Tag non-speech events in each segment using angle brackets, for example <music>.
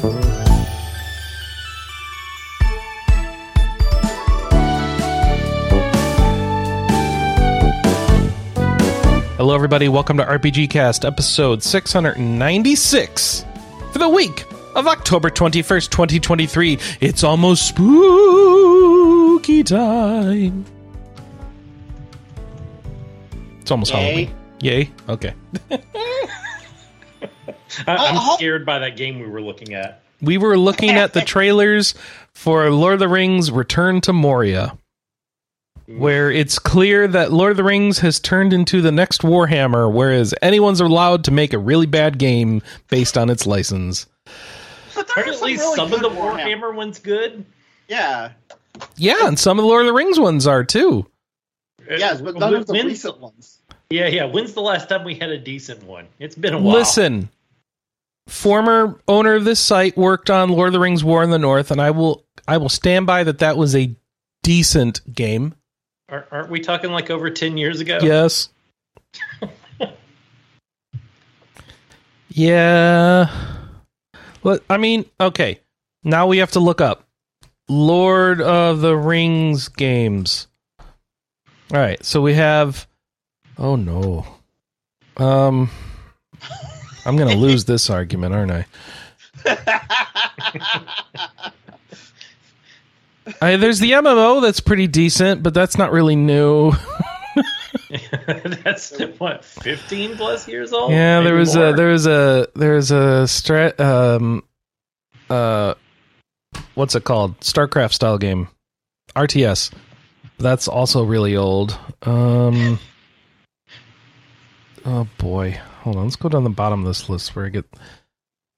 Hello, everybody. Welcome to RPG Cast, episode 696 for the week of October 21st, 2023. It's almost spooky time. It's almost Yay. Halloween. Yay. Okay. <laughs> I, I'm oh. scared by that game we were looking at. We were looking at the <laughs> trailers for Lord of the Rings Return to Moria, where it's clear that Lord of the Rings has turned into the next Warhammer, whereas anyone's allowed to make a really bad game based on its license. But there Aren't at some least really some of the Warhammer ones good? Yeah. Yeah, and some of the Lord of the Rings ones are too. Uh, yes, but none of the recent ones. Yeah, yeah. When's the last time we had a decent one? It's been a while. Listen, former owner of this site worked on Lord of the Rings War in the North, and I will I will stand by that that was a decent game. Ar- aren't we talking like over ten years ago? Yes. <laughs> yeah. Well, I mean, okay. Now we have to look up Lord of the Rings games. All right, so we have. Oh no. Um, I'm gonna lose this argument, aren't I? <laughs> I? There's the MMO that's pretty decent, but that's not really new. <laughs> That's what fifteen plus years old. Yeah, there Maybe was more? a there was a there was a strat um uh what's it called? StarCraft style game. RTS. That's also really old. Um <laughs> Oh boy. Hold on. Let's go down the bottom of this list where I get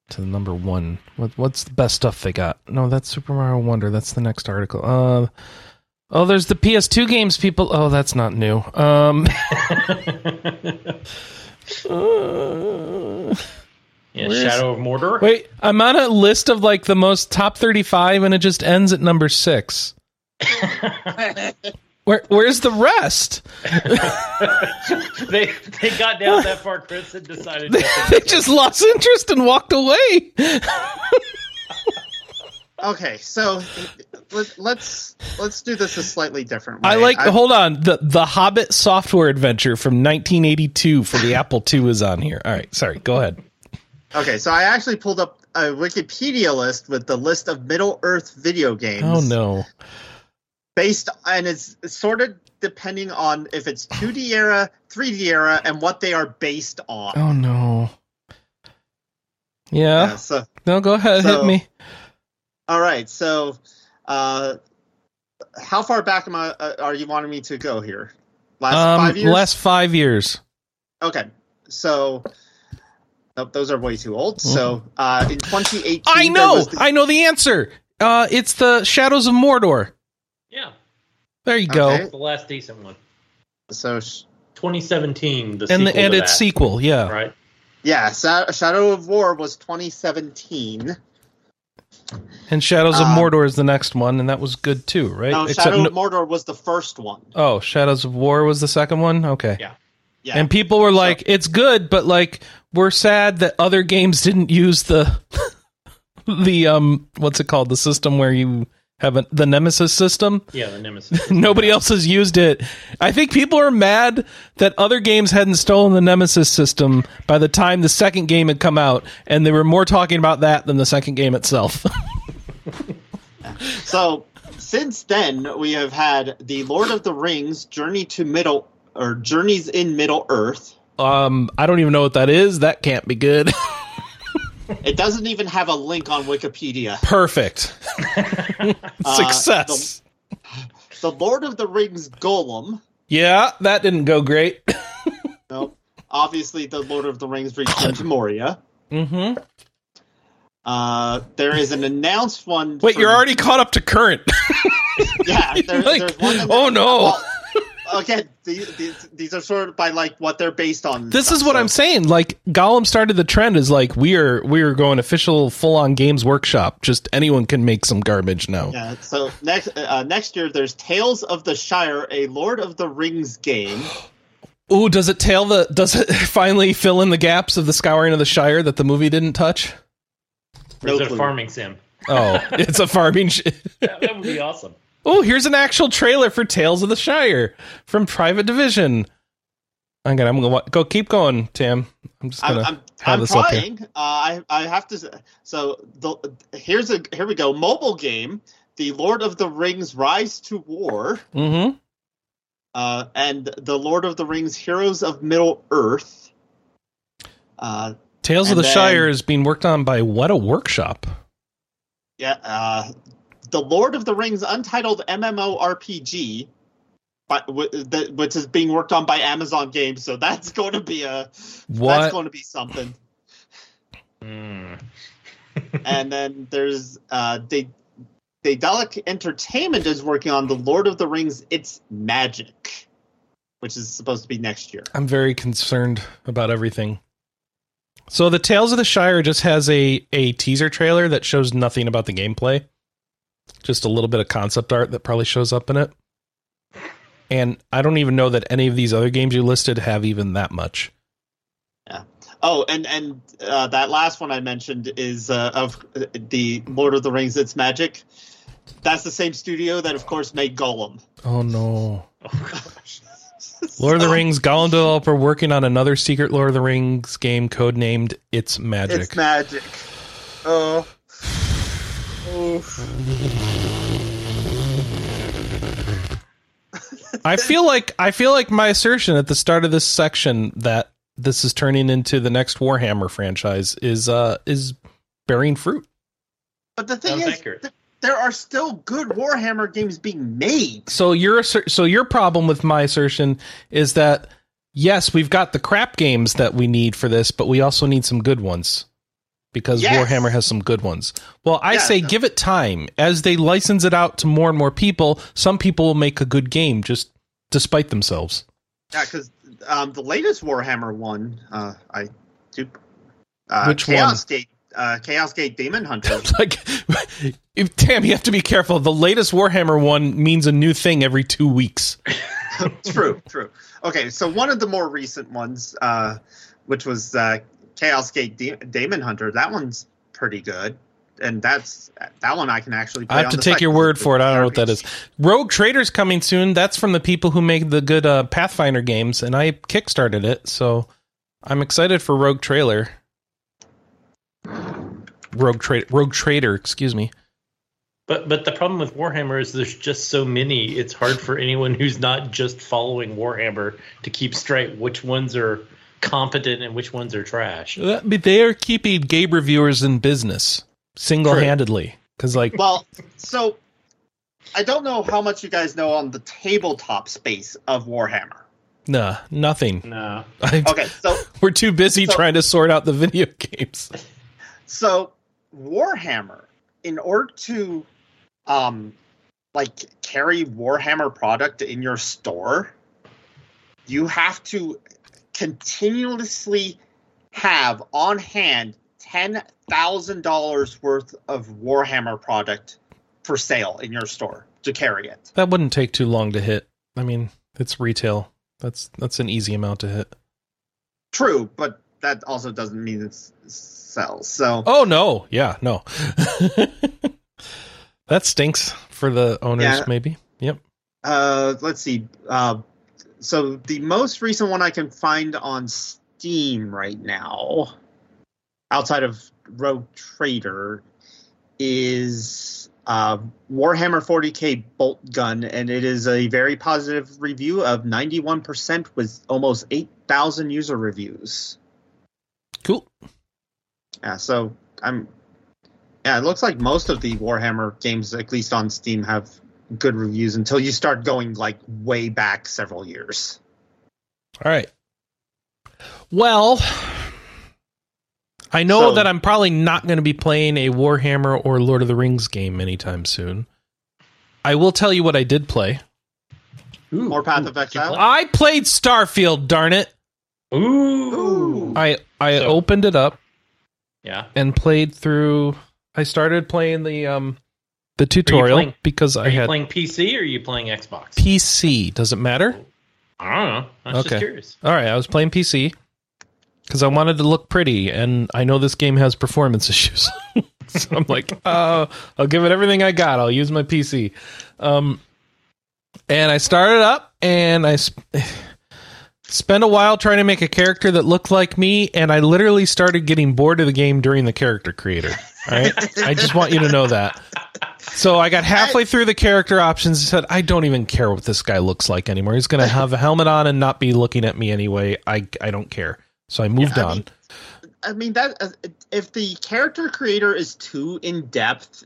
to the number 1. What what's the best stuff they got? No, that's Super Mario Wonder. That's the next article. Uh Oh, there's the PS2 games people. Oh, that's not new. Um uh, <laughs> yeah, Shadow of Mordor. Wait, I'm on a list of like the most top 35 and it just ends at number 6. <laughs> <laughs> Where where's the rest? <laughs> they they got down that far, Chris, and decided They, to they just lost interest and walked away. <laughs> okay, so let, let's let's do this a slightly different way. I like hold on. The the Hobbit software adventure from 1982 for the <laughs> Apple II is on here. All right, sorry. Go ahead. Okay, so I actually pulled up a Wikipedia list with the list of Middle Earth video games. Oh no. Based and it's sort of depending on if it's 2D era, 3D era, and what they are based on. Oh no. Yeah. Yeah, so No, go ahead. So- hit me. all right, so uh, how far back am I? Uh, are you wanting me to go here? Last Um five years. last 5 years. Okay, so those are way too old. So uh, in 2018, I know. the- I know the answer. Uh it's the Shadows of Mordor. Yeah, There you go. Okay. the last decent one. so 2017. The And the, and its that, sequel, yeah. right? yeah, Sa- Shadow of War was 2017. And Shadows of Um, Mordor is the next one, and that was good too, right? No, Except Shadow no- of Mordor was the first one. oh, Shadows of War was the second one. Okay. Yeah. Yeah, And people were like, "It's good, but like, we're sad that other games didn't use the <laughs> the um, what's it called? The system where you have a, the Nemesis system. Yeah, the Nemesis. <laughs> Nobody else has used it. I think people are mad that other games hadn't stolen the Nemesis system by the time the second game had come out, and they were more talking about that than the second game itself." <laughs> so since then we have had the Lord of the Rings Journey to Middle or Journeys in Middle Earth. um, I don't even know what that is. That can't be good. <laughs> It doesn't even have a link on Wikipedia. Perfect. <laughs> Uh, Success. The Lord of the Rings Gollum. yeah, that didn't go great. <laughs> No, obviously the Lord of the Rings Return to Moria. mm-hmm. Uh, there is an announced one. Wait, for- you're already caught up to current. yeah. <laughs> There, like, there's one oh, no. well, again, these, these, these are sort of by like what they're based on. this stuff, is what so- I'm saying. Like Gollum started the trend is like we are we are going official full on games workshop. Just anyone can make some garbage now. Yeah. So next uh, next year, there's Tales of the Shire, a Lord of the Rings game. <gasps> Ooh, does it tail the does it <laughs> finally fill in the gaps of the scouring of the Shire that the movie didn't touch? Or No is it a farming sim? Oh, it's a farming. Sh- <laughs> That, that would be awesome. Oh, here's an actual trailer for Tales of the Shire from Private Division. I'm gonna, I'm gonna go. Keep going, Tim. I'm just gonna I'm, have I'm here. trying. Uh, I I have to. So the here's a here we go. Mobile game, The Lord of the Rings: Rise to War, Mm-hmm. uh, and The Lord of the Rings: Heroes of Middle Earth. Uh, Tales of the then- Shire is being worked on by Weta Workshop. yeah, uh, The Lord of the Rings Untitled MMORPG. Which is being worked on by Amazon Games, so that's going to be a that's going to be something. Hmm. and then there's uh they Daedalic Entertainment is working on the Lord of the Rings It's Magic, which is supposed to be next year. I'm very concerned about everything. So the Tales of the Shire just has a a teaser trailer that shows nothing about the gameplay. Just a little bit of concept art that probably shows up in it. And I don't even know that any of these other games you listed have even that much. Yeah. Oh, and and uh, that last one I mentioned is uh, of uh, the Lord of the Rings It's Magic. That's the same studio that, of course, made Gollum. Oh no. Oh, gosh. <laughs> Lord of the Rings Gollum developer working on another secret Lord of the Rings game codenamed It's Magic. It's magic. Oh. I feel like I feel like my assertion at the start of this section that this is turning into the next Warhammer franchise is uh is bearing fruit. But the thing is, th- there are still good Warhammer games being made. So your so your problem with my assertion is that yes, we've got the crap games that we need for this, but we also need some good ones. Because Yes. Warhammer has some good ones. Well, I Yeah. say give it time. As they license it out to more and more people, some people will make a good game just despite themselves. Yeah, because um, the latest Warhammer one, uh, I do. Uh, Which Chaos Gate, uh, Chaos Gate Demon Hunter. <laughs> like if, Tam, you have to be careful. The latest Warhammer one means a new thing every two weeks. <laughs> true, true. Okay, so one of the more recent ones, uh, which was uh, Chaos Gate De- Demon Hunter, that one's pretty good, and that's that one I can actually. Play I have on to the take your word for it. I don't know what that is. RPG. Rogue Trader's coming soon. That's from the people who make the good uh, Pathfinder games, and I kickstarted it, so I'm excited for Rogue Trailer. Rogue Trader, Rogue Trader, excuse me. But but the problem with Warhammer is there's just so many. It's hard for anyone who's not just following Warhammer to keep straight which ones are competent and which ones are trash. Uh, But they are keeping game reviewers in business single handedly because, like, Well, so I don't know how much you guys know on the tabletop space of Warhammer. nah, nothing. No. I, Okay, so <laughs> We're too busy So- trying to sort out the video <laughs> games. So Warhammer, in order to um like carry Warhammer product in your store, you have to continuously have on hand ten thousand dollars worth of Warhammer product for sale in your store to carry it. That wouldn't take too long to hit. I mean, it's retail. That's that's an easy amount to hit. True, but that also doesn't mean it sells. So Oh no, yeah, no. <laughs> that stinks for the owners, Yeah. maybe. Yep. Uh, let's see. Uh, so the most recent one I can find on Steam right now, outside of Rogue Trader, is uh, Warhammer 40k Boltgun, and it is a very positive review of 91% with almost 8,000 user reviews. Cool. Yeah, so I'm. Yeah, it looks like most of the Warhammer games, at least on Steam, have good reviews until you start going like way back several years. All right. Well, I know So- that I'm probably not going to be playing a Warhammer or Lord of the Rings game anytime soon. I will tell you what I did play. Ooh, More Path ooh, of Exile? play? I played Starfield, darn it. Ooh. I I So- opened it up Yeah. and played through I started playing the um the tutorial playing- because I Are you had playing PC or are you playing Xbox? PC. Does it matter? I don't know. I was Okay. just curious. All right, I was playing PC. because I wanted to look pretty, and I know this game has performance <laughs> issues. so I'm like, uh, I'll give it everything I got. I'll use my PC. Um, and I started up, and I sp- <sighs> spent a while trying to make a character that looked like me, and I literally started getting bored of the game during the character creator. All right, I just want you to know that. So I got halfway through the character options and said, I don't even care what this guy looks like anymore. He's going to have a <laughs> helmet on and not be looking at me anyway. I I don't care. So I moved Yeah, I on. mean, I mean that uh, if the character creator is too in depth,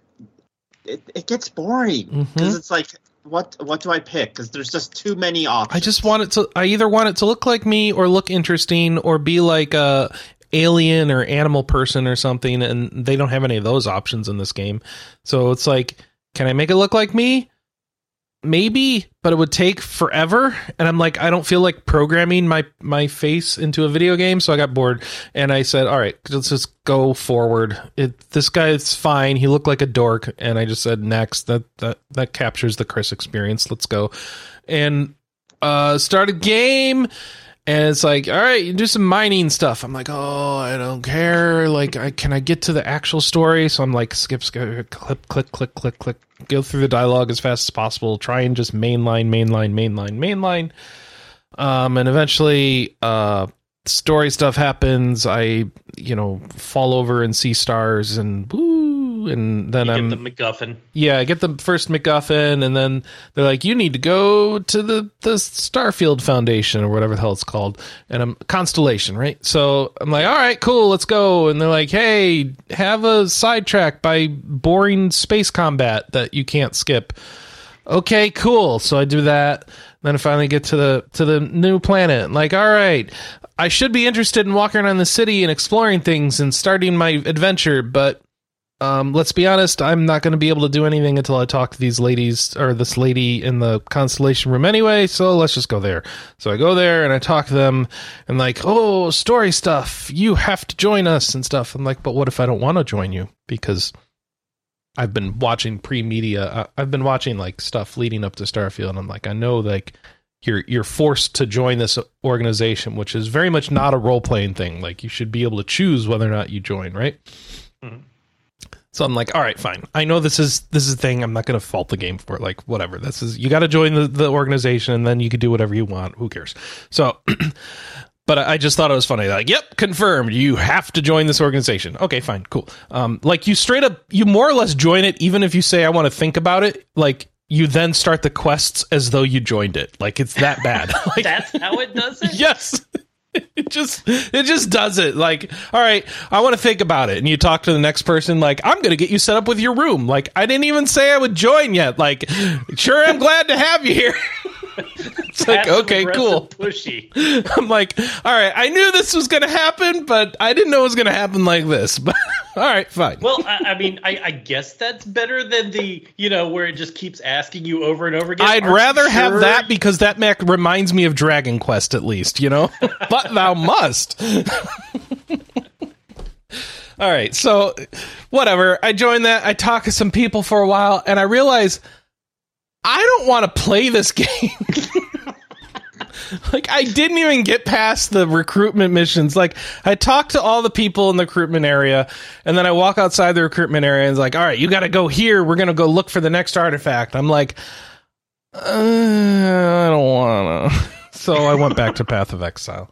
it, it gets boring because Mhm. it's like what what do I pick? Because there's just too many options. I just want it to. I either want it to look like me or look interesting or be like a alien or animal person or something, and they don't have any of those options in this game. So it's like, can I make it look like me? Maybe, but it would take forever, and I'm like, I don't feel like programming my my face into a video game, so I got bored, and I said, all right, let's just go forward. It this guy is fine. He looked like a dork, and I just said next. That that that captures the Chris experience. Let's go, and uh start a game and it's like all right you do some mining stuff. I'm like oh i don't care. Like i can i get to the actual story? So i'm like skip skip click click click click click. Go through the dialogue as fast as possible. Try and just mainline mainline mainline mainline. Um and eventually uh story stuff happens. I you know fall over and see stars and woo and then You i'm get the MacGuffin. yeah, I get the first MacGuffin, and then they're like, "You need to go to the the Starfield Foundation or whatever the hell it's called," and I'm Constellation, right? So I'm like, "All right, cool, let's go." And they're like, "Hey, have a sidetrack by boring space combat that you can't skip." Okay, cool. So I do that. Then I finally get to the to the new planet. Like, all right, I should be interested in walking around the city and exploring things and starting my adventure, but um, let's be honest, I'm not going to be able to do anything until I talk to these ladies or this lady in the constellation room anyway. So let's just go there. So I go there and I talk to them and like, oh, story stuff. You have to join us and stuff. I'm like, but what if I don't want to join you? Because I've been watching pre-media. uh, I've been watching like stuff leading up to Starfield. And I'm like, I know like you're you're forced to join this organization, which is very much not a role playing thing. Like you should be able to choose whether or not you join, right? Mhm. So I'm like, all right, fine. I know this is this is a thing. I'm not going to fault the game for it. Like, whatever. This is you got to join the, the organization, and then you can do whatever you want. Who cares? So, <clears throat> but I I just thought it was funny. Like, yep, confirmed. You have to join this organization. Okay, fine, cool. Um, like you straight up, you more or less join it, even if you say I want to think about it. Like you then start the quests as though you joined it. Like it's that bad. <laughs> like, That's how it does it. <laughs> yes <laughs> it just it just does it. Like all right i want to think about it. And you talk to the next person like i'm gonna get you set up with your room. Like i didn't even say i would join yet. Like sure i'm glad to have you here <laughs> it's like okay cool Pushy. <laughs> i'm like all right i knew this was gonna happen but i didn't know it was gonna happen like this <laughs> but all right fine Well, I, I mean, I, I guess that's better than the you know where it just keeps asking you over and over again. I'd Are you rather have that because that Mac reminds me of Dragon Quest at least, you know? <laughs> but thou must. All right, so whatever. I joined that. I talked to some people for a while and I realized I don't want to play this game. <laughs> like I didn't even get past the recruitment missions. Like I talked to all the people in the recruitment area, and then I walk outside the recruitment area and it's like, all right, you got to go here. We're gonna go look for the next artifact. I'm like, uh, I don't wanna. <laughs> So I went back to Path of Exile.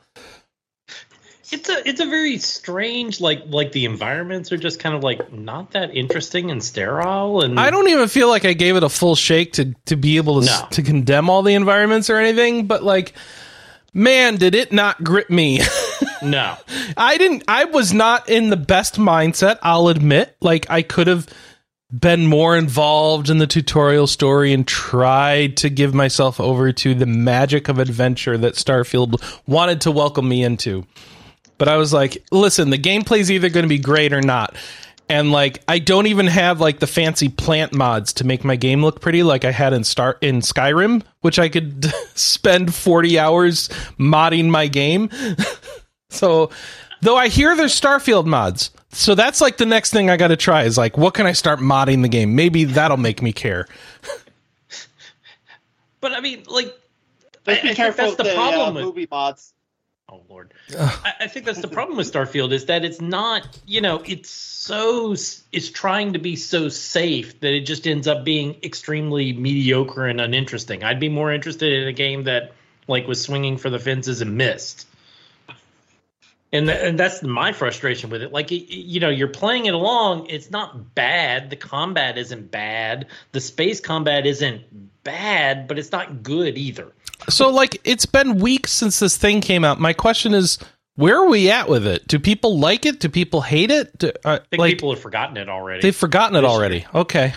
It's a it's a very strange like like the environments are just kind of like not that interesting and sterile and I don't even feel like I gave it a full shake to to be able to No. to condemn all the environments or anything, but like, man, did it not grip me. <laughs> no. I didn't I was not in the best mindset, I'll admit. Like I could have been more involved in the tutorial story and tried to give myself over to the magic of adventure that Starfield wanted to welcome me into. But I was like, listen, the gameplay's either going to be great or not. And like I don't even have like the fancy plant mods to make my game look pretty like I had in Star in Skyrim, which I could <laughs> spend 40 hours modding my game. <laughs> So, though I hear there's Starfield mods, so that's like the next thing I got to try is like, what can I start modding the game? Maybe that'll make me care. <laughs> But I mean, like, I- be I think careful that's with the the uh, problem with- movie mods. Oh Lord, I, I think that's the problem with Starfield is that it's not. You know, it's so it's trying to be so safe that it just ends up being extremely mediocre and uninteresting. I'd be more interested in a game that like was swinging for the fences and missed. And, th- and that's my frustration with it. Like, y- y- you know, you're playing it along. It's not bad. The combat isn't bad. The space combat isn't bad, but it's not good either. So, like, it's been weeks since this thing came out. My question is, where are we at with it? Do people like it? Do people hate it? Do, uh, I think like, people have forgotten it already. they've forgotten it already. Okay.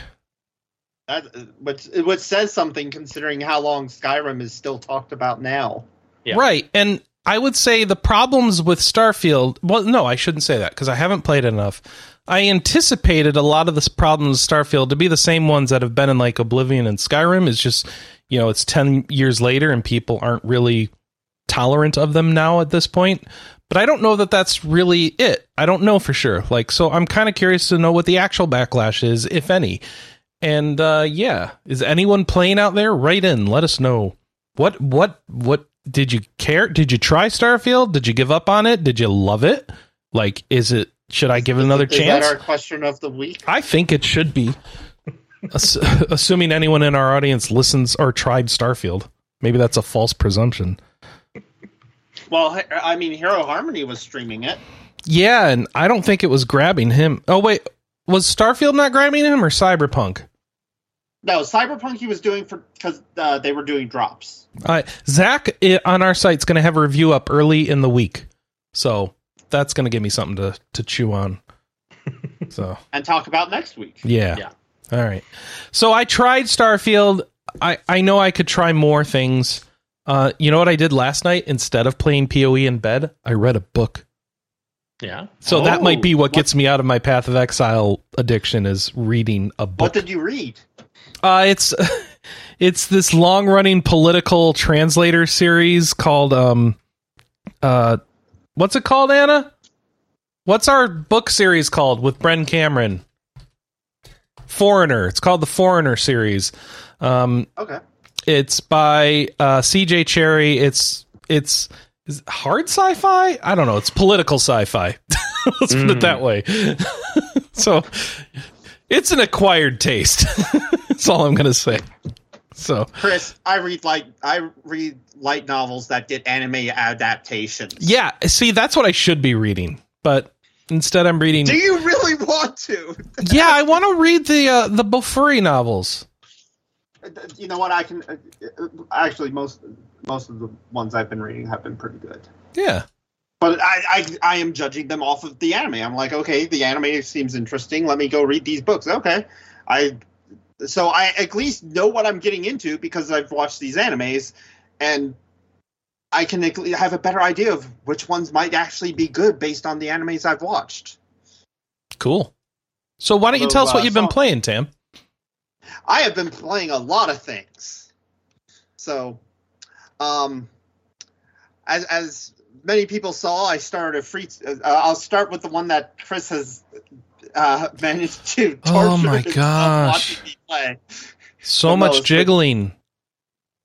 That, which, which says something considering how long Skyrim is still talked about now. Yeah. Right. And I would say the problems with Starfield, well, no, I shouldn't say that because I haven't played enough. I anticipated a lot of the problems with Starfield to be the same ones that have been in like Oblivion and Skyrim. It's just, you know, it's 10 years later and people aren't really tolerant of them now at this point. But I don't know that that's really it. I don't know for sure. Like, so I'm kind of curious to know what the actual backlash is, if any. And uh, yeah, is anyone playing out there? Write in, let us know. What what what did you care? Did you try Starfield? Did you give up on it? Did you love it? Like, is it? Should I give it another is chance? that our question of the week? I think it should be. Ass- <laughs> assuming anyone in our audience listens or tried Starfield, maybe that's a false presumption. Well, I mean, Hero Harmony was streaming it. Yeah, and I don't think it was grabbing him. Oh wait, was Starfield not grabbing him or Cyberpunk? No, Cyberpunk he was doing for because uh, they were doing drops. Uh, Zach on our site's going to have a review up early in the week, so that's going to give me something to to chew on. <laughs> So and talk about next week. yeah. Yeah. All right. So I tried Starfield. I I know I could try more things. Uh, you know what I did last night? Instead of playing Poe in bed, I read a book. yeah. So that Oh, might be what what- gets me out of my Path of Exile addiction is reading a book. What did you read? Uh, it's <laughs> it's this long running political translator series called um uh what's it called Anna? What's our book series called with Bren Cameron? Foreigner. It's called the Foreigner series. Um Okay. it's by uh CJ Cherryh. It's it's is it hard sci-fi? I don't know. It's political sci-fi. <laughs> Let's put it Mm. that way. <laughs> so it's an acquired taste. <laughs> That's all I'm gonna say. So Chris, I read like I read light novels that get anime adaptations. yeah, see, that's what I should be reading, but instead I'm reading. Do you really want to? <laughs> yeah, I want to read the uh, the Bofuri novels. You know what? I can uh, uh, actually most most of the ones I've been reading have been pretty good. Yeah, But I, I I am judging them off of the anime. I'm like, okay, the anime seems interesting. Let me go read these books. Okay, I so I at least know what I'm getting into because I've watched these animes, and I can have a better idea of which ones might actually be good based on the animes I've watched. cool. So why don't you tell us what uh, you've been so- playing, Tam? I have been playing a lot of things. So, um, as as many people saw, I started a free. Uh, I'll start with the one that Chris has uh, managed to torture. Oh my gosh. watching me play. So no, much it's- jiggling.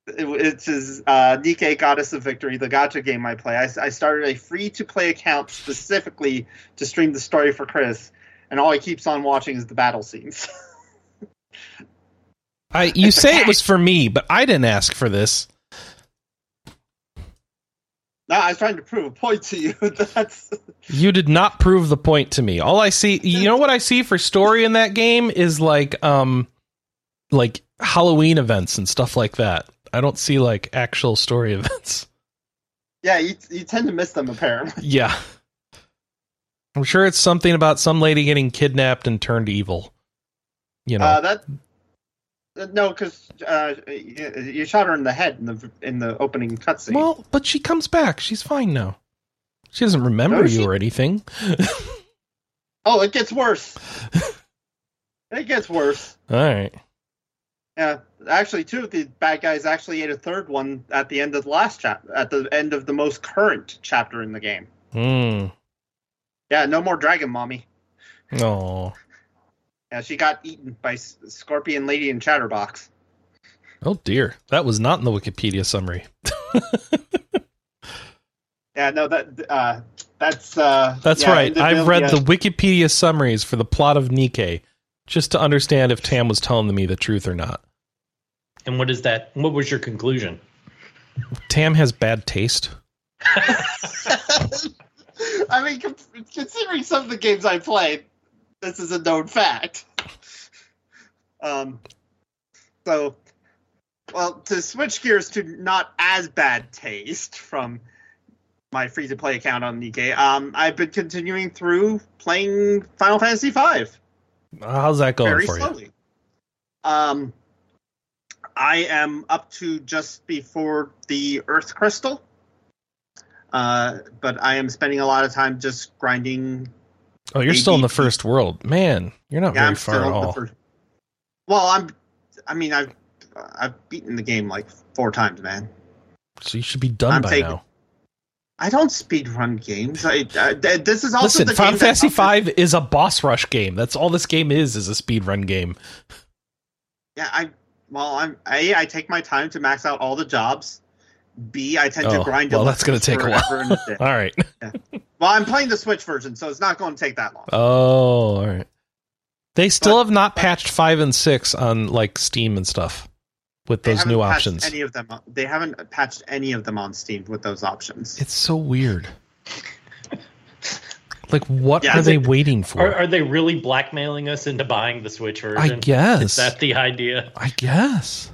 It, it's his uh, Nikke Goddess of Victory, the gacha game I play. I, I started a free to play account specifically to stream the story for Chris, and all he keeps on watching is the battle scenes. <laughs> I you say it was for me, but I didn't ask for this. No, I was trying to prove a point to you. <laughs> That's You did not prove the point to me. All I see, you know what I see for story in that game is like um like Halloween events and stuff like that. I don't see like actual story <laughs> events. yeah. You you tend to miss them apparently. <laughs> Yeah. I'm sure it's something about some lady getting kidnapped and turned evil. You know. Uh, that no, because uh, you, you shot her in the head in the in the opening cutscene. well, but she comes back. She's fine now. She doesn't remember No, you she- or anything. <laughs> oh, it gets worse. <laughs> it gets worse. All right. Yeah, actually, too, the bad guys actually ate a third one at the end of the last chapter, at the end of the most current chapter in the game. Hmm. Yeah, no more dragon mommy. Oh. Yeah, she got eaten by Scorpion Lady and Chatterbox. Oh dear. That was not in the Wikipedia summary. <laughs> Yeah, no, that uh, that's uh, That's yeah, right. I've read the Wikipedia summaries for the plot of Nikke just to understand if Tam was telling me the truth or not. And what is that? What was your conclusion? Tam has bad taste. <laughs> I mean, considering some of the games I played, this is a known fact. Um, so, well, to switch gears to not as bad taste from my free to play account on Nikke, um, I've been continuing through playing Final Fantasy V How's that going very for you? slowly. Um, I am up to just before the Earth Crystal. Uh, but I am spending a lot of time just grinding. Oh, you're still in the first world, man. You're not Yeah, very I'm far still at all. first- Well, I'm. I mean, I've I've beaten the game like four times, man. So you should be done I'm by taking- now. I don't speed run games. I, I this is also Listen, the Final Fantasy V is a boss rush game. That's all this game is is a speed run game. Yeah, I well, I'm a. I take my time to max out all the jobs. B. I tend Oh, to grind. It. Well, that's gonna take a while. forever and <laughs> a day. All right. Well, I'm playing the Switch version, so it's not going to take that long. Oh, all right. They still But- have not patched five and six on like Steam and stuff with those new options. Any of them? They haven't patched any of them on Steam with those options. It's so weird. Like, what Yeah, are is they it- waiting for? Are, are they really blackmailing us into buying the Switch version? I guess. Is that the idea? I guess.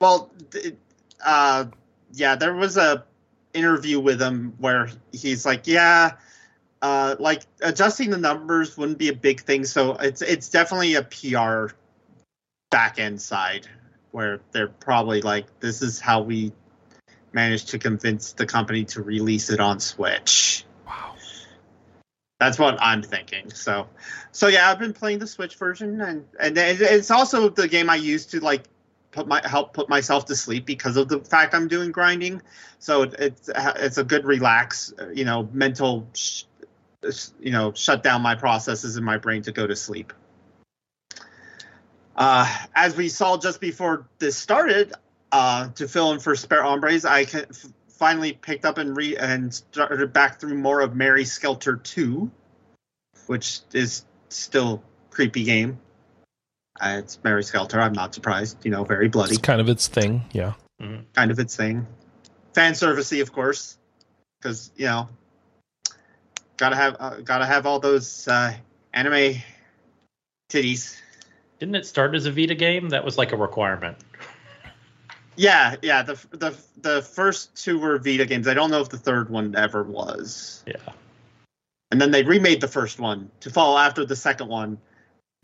Well, th- uh, yeah, there was a interview with him where he's like, yeah, uh, like adjusting the numbers wouldn't be a big thing. So it's it's definitely a PR back end side where they're probably like, this is how we managed to convince the company to release it on Switch. Wow. That's what I'm thinking. So, so yeah, I've been playing the Switch version, and and it's also the game I use to like put my help put myself to sleep because of the fact I'm doing grinding. So it, it's it's a good relax, you know, mental, sh- you know, shut down my processes in my brain to go to sleep. Uh, as we saw just before this started, uh, to fill in for Spare Hombres, I can, f- finally picked up and re and started back through more of Mary Skelter 2, which is still creepy game. Uh, it's Mary Skelter. I'm not surprised. You know, very bloody, It's kind of its thing. Yeah. kind of its thing. Fan servicey, of course, because you know, gotta have uh, gotta have all those uh, anime titties. Didn't it start as a Vita game? That was like a requirement. Yeah, yeah. The the the first two were Vita games. I don't know if the third one ever was. Yeah. And then they remade the first one to follow after the second one.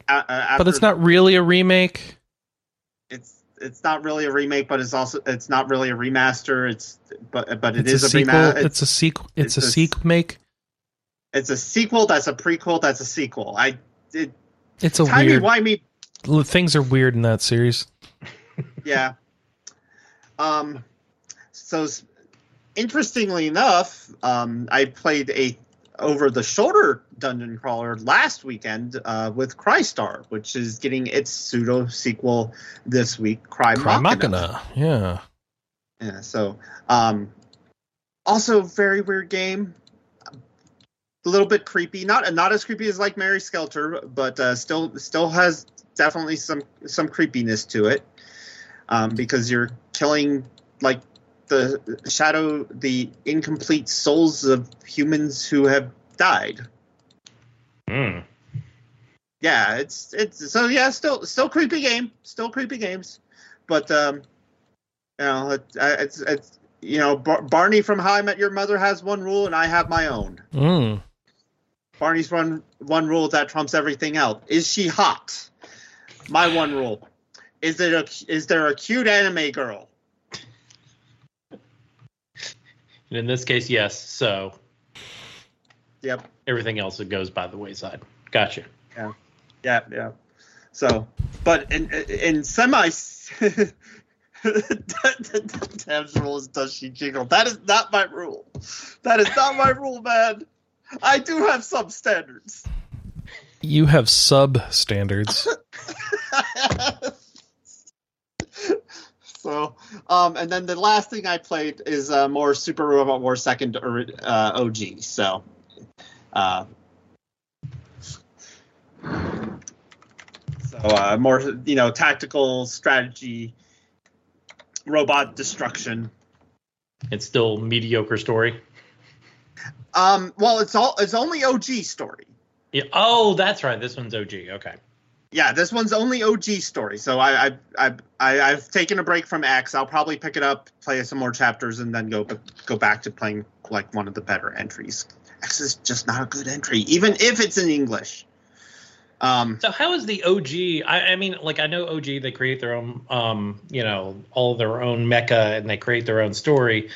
Uh, But it's not really a remake. It's it's not really a remake, but it's also it's not really a remaster. It's but but it It's is a a, sequel. remaster. It's, It's, a sequel. It's, it's a a- sequel make. it's a sequel. That's a prequel. That's a sequel. I it It's a timey weird. wimey. Things are weird in that series. <laughs> Yeah. Um. So interestingly enough, um, I played a over the shoulder dungeon crawler last weekend uh, with Crystar, which is getting its pseudo sequel this week. Cry, Crymachina. Machina. Yeah. Yeah. So, um, also very weird game. A little bit creepy. Not not as creepy as like Mary Skelter, but uh, still still has definitely some some creepiness to it. Um, because you're killing like the shadow, the incomplete souls of humans who have died. Hmm. Yeah, it's it's so yeah, still still creepy game, still creepy games, but um, you know, it, it's it's you know, Bar- Barney from How I Met Your Mother has one rule, and I have my own. Mm. Barney's one one rule that trumps everything else. Is she hot? My one rule. Is it a is there a cute anime girl? And in this case, yes. So Yep. everything else that goes by the wayside. Gotcha. Yeah, yeah. Yeah. So, but in in semi, <laughs> Tam's rule is does she jiggle? That is not my rule. That is not my rule, man. I do have some standards. You have sub standards. <laughs> so, Um, and then the last thing I played is uh, more Super Robot Wars Second or, uh, OG. So, uh, so uh, more you know tactical strategy, robot destruction. It's still mediocre story. Um, well, it's all it's only OG story. Yeah. Oh, that's right. This one's OG. Okay. Yeah, this one's only OG story. So I, I, I, I I've taken a break from X. I'll probably pick it up, play some more chapters, and then go go back to playing like one of the better entries. X is just not a good entry, even if it's in English. Um, So how is the OG? I, I mean, like I know OG, they create their own, um, you know, all their own mecha, and they create their own story.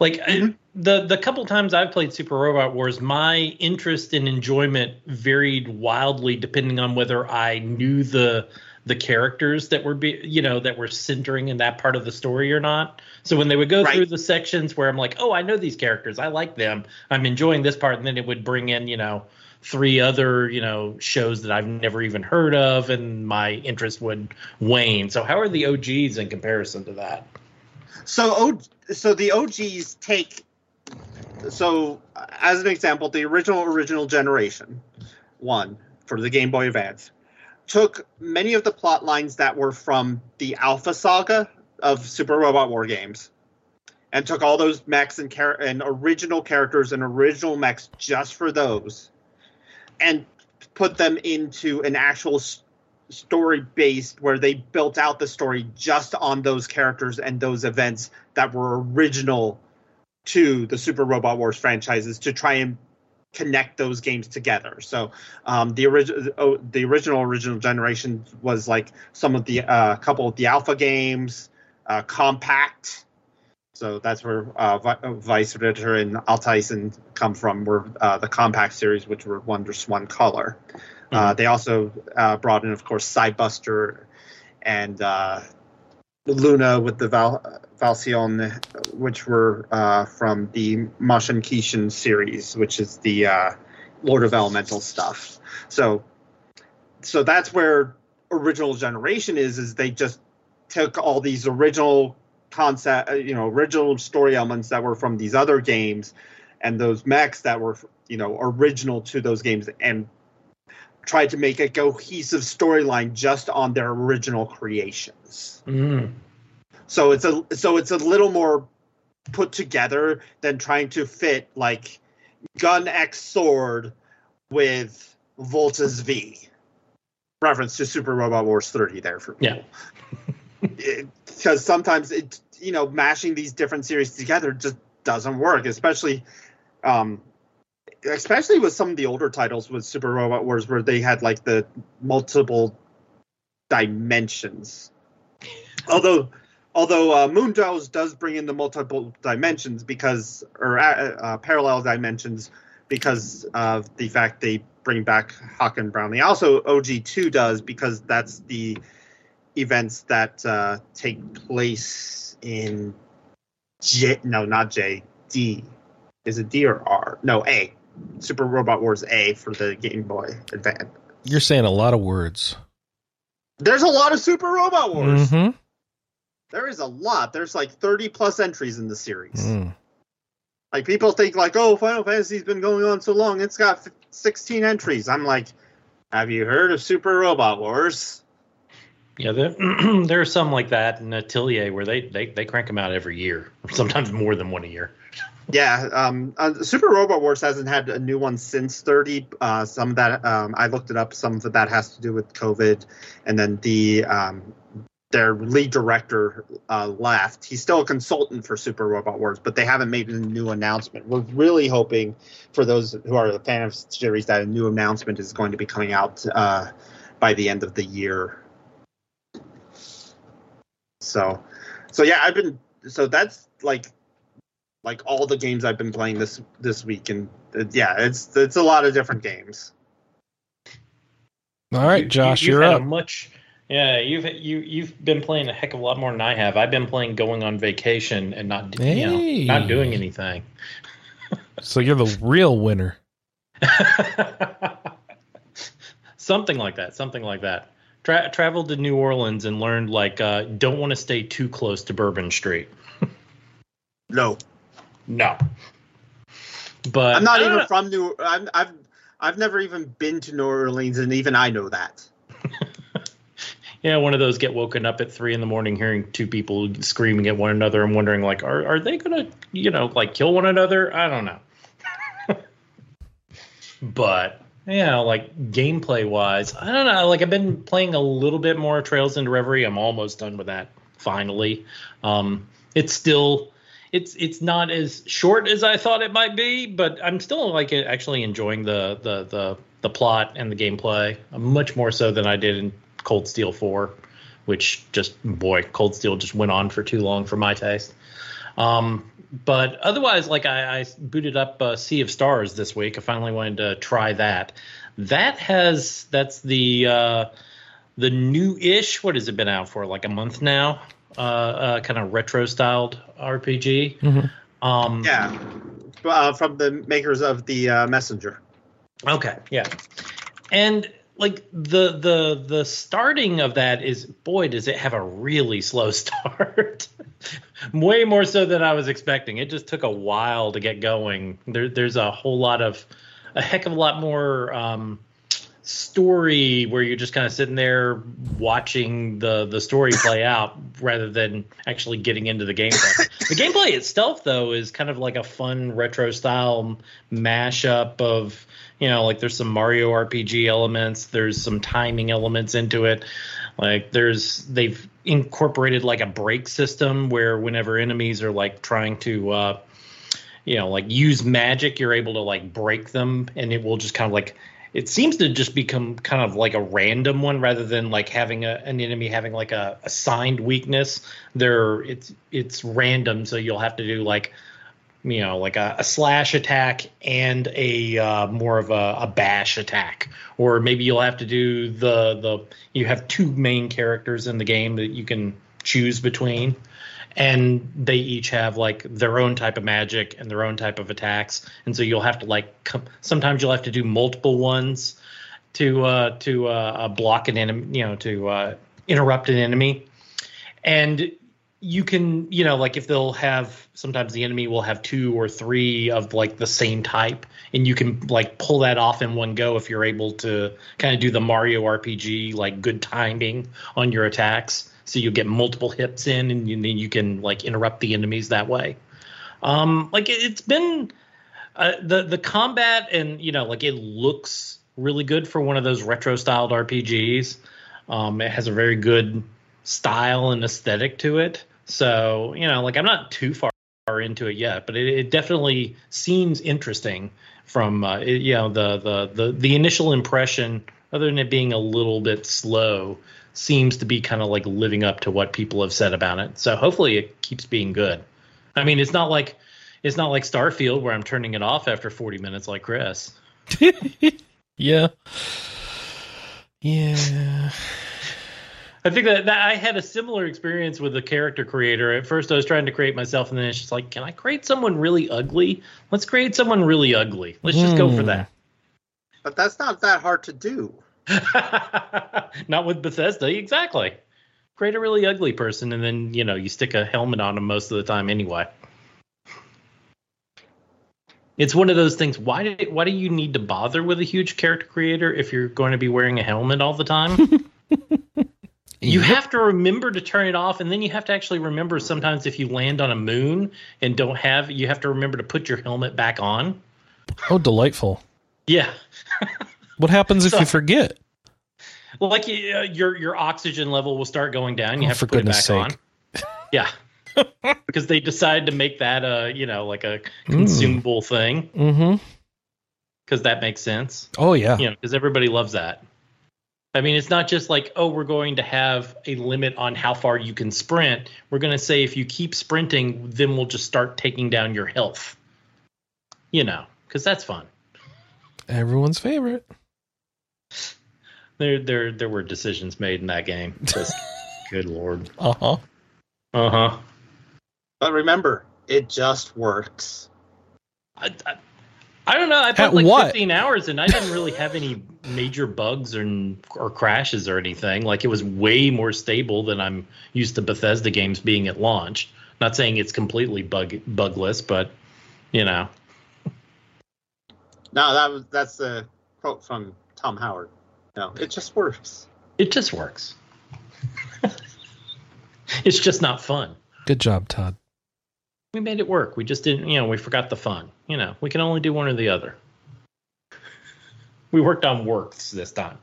Like I- Mhm. the the couple times I've played Super Robot Wars, my interest and enjoyment varied wildly depending on whether I knew the the characters that were be you know that were centering in that part of the story or not. So when they would go Right. through the sections where I'm like, oh, I know these characters, I like them, I'm enjoying this part, and then it would bring in you know three other you know shows that I've never even heard of, and my interest would wane. So how are the OGs in comparison to that? so o, so the OGs take so as an example, the original original generation one for the Game Boy Advance took many of the plot lines that were from the Alpha Saga of Super Robot War games and took all those mechs and char- and original characters and original mechs just for those and put them into an actual story based where they built out the story just on those characters and those events that were original to the Super Robot Wars franchises to try and connect those games together. So um, the original oh, the original original generation was like some of the uh, couple of the alpha games, uh, Compact. So that's where uh, uh, Weiss Ritter and Alteisen come from. Were uh, the Compact series, which were Wonder One Color. Uh, they also uh, brought in, of course, Cybuster and uh, Luna with the Val- Valsione, which were uh, from the Masou Kishin series, which is the uh, Lord of Elemental stuff. So, so that's where original generation is. Is they just took all these original concept, uh, you know, original story elements that were from these other games, and those mechs that were, you know, original to those games, and tried to make a cohesive storyline just on their original creations. Mm. So it's a so it's a little more put together than trying to fit like Gun X Sword with Voltes V. Reference to Super Robot Wars 30 there for Yeah. <laughs> because sometimes it you know mashing these different series together just doesn't work, especially um especially with some of the older titles with Super Robot Wars where they had like the multiple dimensions. although although uh, Moon Dwellers does bring in the multiple dimensions because or uh, uh, parallel dimensions because of the fact they bring back Hawk and Brownlee. Also, OG2 does because that's the events that uh, take place in J. No, not J. D. Is it D or R? No, A. Super Robot Wars A for the Game Boy Advance. You're saying a lot of words. There's a lot of Super Robot Wars. Mm-hmm. There is a lot. There's like 30 plus entries in the series. Mm. Like people think like, oh, Final Fantasy's been going on so long, it's got 16 entries. I'm like, have you heard of Super Robot Wars? Yeah, there, <clears throat> there are some like that in Atelier where they, they, they crank them out every year, <laughs> sometimes more than one a year. Yeah, um, uh, Super Robot Wars hasn't had a new one since 30. Uh, some of that um, I looked it up. Some of that has to do with COVID, and then the um, their lead director uh, left. He's still a consultant for Super Robot Wars, but they haven't made a new announcement. We're really hoping for those who are a fan of the series that a new announcement is going to be coming out uh, by the end of the year. So, so yeah, I've been so that's like like all the games I've been playing this this week, and uh, yeah, it's it's a lot of different games. All right, You- Josh, you, you're had up. A much, yeah, you've you you've been playing a heck of a lot more than I have. I've been playing going on vacation and not you know not doing anything. <laughs> So you're the real winner. <laughs> something like that. Something like that. Tra- traveled to New Orleans and learned like uh, don't want to stay too close to Bourbon Street. <laughs> No, No. But I'm not don't even know. from New. I'm, I've I've never even been to New Orleans, and even I know that. Yeah, one of those get woken up at three in the morning hearing two people screaming at one another and wondering like, are are they gonna, you know, like kill one another? I don't know. <laughs> but yeah, like gameplay wise, I don't know. Like I've been playing a little bit more Trails into Reverie. I'm almost done with that. Finally, um, it's still. It's it's not as short as I thought it might be, but I'm still like actually enjoying the the the, the plot and the gameplay much more so than I did in Cold Steel 4, which just boy, Cold Steel just went on for too long for my taste. Um, but otherwise, like I, I booted up uh, Sea of Stars this week. I finally wanted to try that. That has that's the uh, the new-ish. What has it been out for? Like a month now. Uh, uh, kind of retro styled RPG. Mhm. Um, Yeah, uh, from the makers of the uh, Messenger. Okay, yeah. And like the the the starting of that is boy does it have a really slow <laughs> start. Way more so than I was expecting. It just took a while to get going. There there's a whole lot of a heck of a lot more um story where you're just kind of sitting there watching the the story play <laughs> out rather than actually getting into the gameplay. the gameplay itself though is kind of like a fun retro style mashup of you know like there's some Mario RPG elements, there's some timing elements into it. Like there's they've incorporated like a break system where whenever enemies are like trying to uh you know like use magic you're able to like break them and it will just kind of like it seems to just become kind of like a random one rather than like having a, an enemy having like a assigned weakness there it's it's random so you'll have to do like you know like a, a slash attack and a uh, more of a, a bash attack. Or maybe you'll have to do the the you have two main characters in the game that you can choose between. And they each have like their own type of magic and their own type of attacks. And so you'll have to like com- sometimes you'll have to do multiple ones to uh to uh, uh block an enemy you know to uh interrupt an enemy. And you can you know like if they'll have sometimes the enemy will have two or three of like the same type and you can like pull that off in one go if you're able to kind of do the mario rpg like good timing on your attacks. So you get multiple hits in and you, then you can like interrupt the enemies that way. Um like it, it's been uh, the the combat and you know like it looks really good for one of those retro styled rpgs um it has a very good style and aesthetic to it so you know like i'm not too far into it yet but it, it definitely seems interesting from uh, it, you know the, the the the initial impression other than it being a little bit slow seems to be kind of like living up to what people have said about it so hopefully it keeps being good i mean it's not like it's not like starfield where i'm turning it off after 40 minutes like chris <laughs> yeah. Yeah. I think that, that I had a similar experience with the character creator. At first, I was trying to create myself, and then it's just like, can I create someone really ugly? Let's create someone really ugly. Let's just go for Hmm. that. But that's not that hard to do. <laughs> Not with Bethesda, exactly. Create a really ugly person, and then you know you stick a helmet on them most of the time anyway. It's one of those things. Why do why do you need to bother with a huge character creator if you're going to be wearing a helmet all the time? <laughs> You have to remember to turn it off, and then you have to actually remember sometimes if you land on a moon and don't have, you have to remember to put your helmet back on. Oh, delightful. Yeah, <laughs> What happens if So- you forget? well, like uh, your your oxygen level will start going down. You Oh, have for to put it back goodness on. <laughs> Yeah, because they decided to make that a you know like a consumable thing Mm-hmm. because that makes sense. Oh yeah. You know, because everybody loves that. I mean, it's not just like, oh, we're going to have a limit on how far you can sprint. We're going to say if you keep sprinting, then we'll just start taking down your health. You know, because that's fun. Everyone's favorite. There, there, there were decisions made in that game. Just, <laughs> good lord. Uh huh. Uh huh. But remember, it just works. I, I, I don't know. I At like what? 15 hours and I didn't really have any major bugs or or crashes or anything. Like it was way more stable than I'm used to Bethesda games being at launch. Not saying it's completely bug bugless, but you know, No, that was that's a quote from Todd Howard. No, it just works. it just works. <laughs> it's just not fun. Good job, Todd. We made it work. We just didn't, you know, we forgot the fun. You know, we can only do one or the other. We worked on works this time.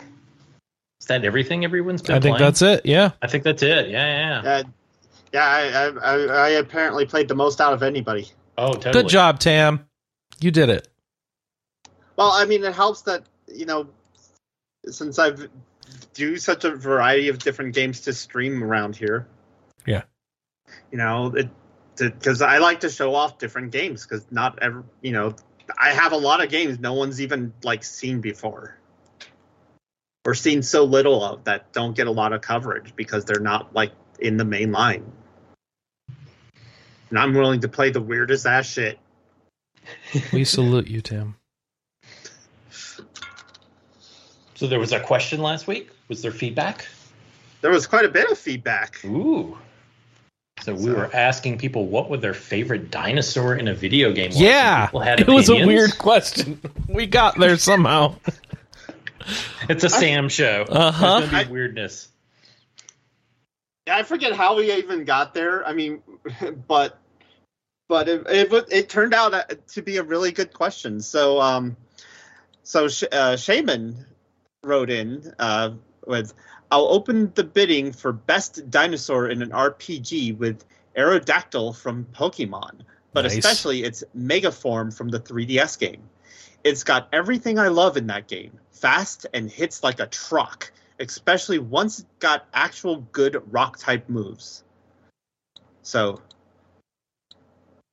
Is that everything everyone's been I think playing? that's it. Yeah. I think that's it. Yeah, yeah. yeah. Uh, yeah, I, I, I, I apparently played the most out of anybody. Oh, totally. Good job, Tam. You did it. Well, I mean, it helps that you know, since I've do such a variety of different games to stream around here. Yeah. You know, it because I like to show off different games because not ever, you know, I have a lot of games no one's even like seen before or seen so little of that don't get a lot of coverage because they're not like in the main line. And I'm willing to play the weirdest ass shit. We salute you, Tim. So there was a question last week. Was there feedback? There was quite a bit of feedback. Ooh. So we were asking people what would their favorite dinosaur in a video game was. Yeah. Had It was a weird question. We got there somehow. <laughs> It's a Sam show. Uh-huh. There's gonna be weirdness. I forget how we even got there. I mean, <laughs> but but it it, it turned out uh, to be a really good question. So um, so Sh- uh, Shaman wrote in uh, with, "I'll open the bidding for best dinosaur in an RPG with Aerodactyl from Pokemon, but Nice. especially its Mega Form from the 3DS game. It's got everything I love in that game: fast and hits like a truck." especially once it got actual good rock type moves. So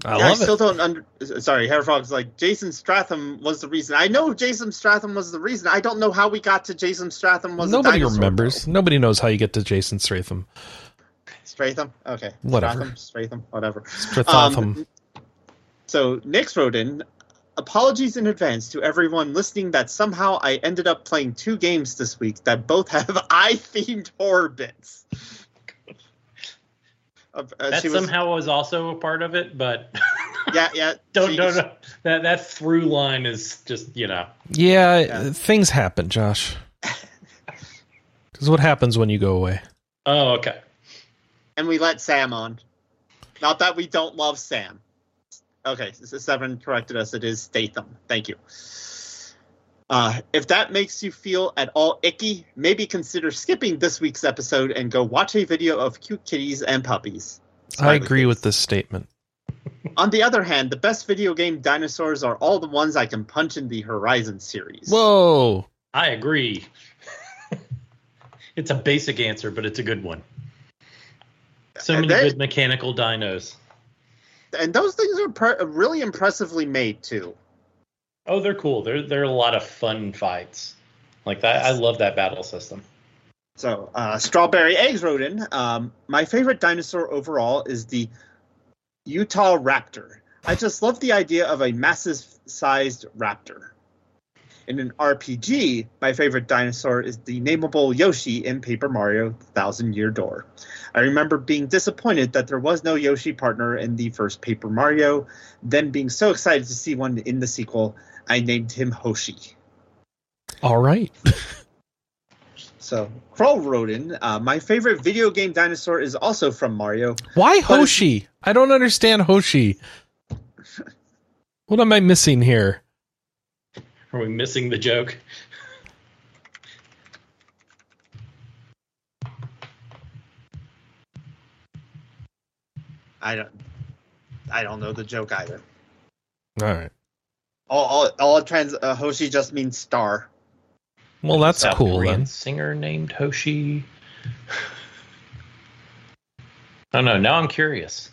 I yeah, I still it. don't under. Sorry, Hair Frog's like Jason Stratham was the reason. I know Jason Stratham was the reason. I don't know how we got to Jason Stratham was. Nobody remembers. Nobody knows how you get to Jason Stratham. Stratham. Okay. Whatever. Stratham. Stratham. Whatever. Stratham. Um, so Nick's wrote in. Apologies in advance to everyone listening that somehow I ended up playing two games this week that both have <laughs> eye themed horror bits. Uh, uh, That she was- somehow was also a part of it, but <laughs> yeah, yeah. <laughs> don't she- don't know. That that through line is just you know. yeah, Yeah. things happen, Josh. <laughs> Because what happens when you go away. Oh, okay. and we let Sam on. Not that we don't love Sam. Okay, so Seven corrected us. It is Statham. Thank you. Uh, if that makes you feel at all icky, maybe consider skipping this week's episode and go watch a video of cute kitties and puppies. I agree face. with this statement. On the other hand, the best video game dinosaurs are all the ones I can punch in the Horizon series. Whoa. I agree. <laughs> it's a basic answer, but it's a good one. So many they- good mechanical dinos. and those things are pre- really impressively made too. Oh, they're cool. They're they're a lot of fun fights. Like that, I love that battle system. So, uh, Strawberry Eggs wrote in um, My favorite dinosaur overall is the Utah Raptor. I just love the idea of a massive sized raptor. In an RPG, my favorite dinosaur is the nameable Yoshi in Paper Mario Thousand Year Door. I remember being disappointed that there was no Yoshi partner in the first Paper Mario, then being so excited to see one in the sequel, I named him Hoshi. All right. <laughs> So Kroll wrote in, uh, my favorite video game dinosaur is also from Mario. Why Hoshi? I don't understand Hoshi. What am I missing here? Are we missing the joke? I don't, I don't know the joke either. All right. All, all, all trans uh, Hoshi just means star. Well, that's South cool Korean then. Singer named Hoshi. Oh no! Now I'm curious.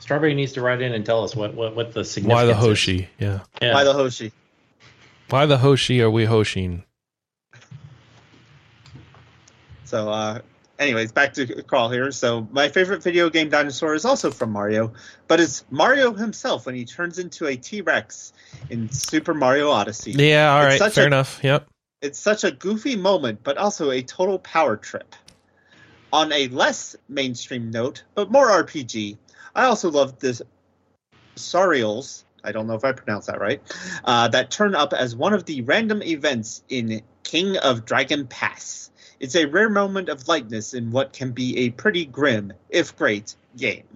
Strawberry needs to write in and tell us what what, what the significance. Why the is. Hoshi? Yeah. Yeah. By the Hoshi. Why the Hoshi are we Hoshin? So uh, anyways, back to Carl here. So my favorite video game dinosaur is also from Mario, but it's Mario himself when he turns into a T Rex in Super Mario Odyssey. Yeah, all right, fair a- enough. Yep. It's such a goofy moment, but also a total power trip. On a less mainstream note, but more RPG, I also love this Sarials. I don't know if I pronounced that right. Uh, that turn up as one of the random events in King of Dragon Pass. It's a rare moment of lightness in what can be a pretty grim, if great, game.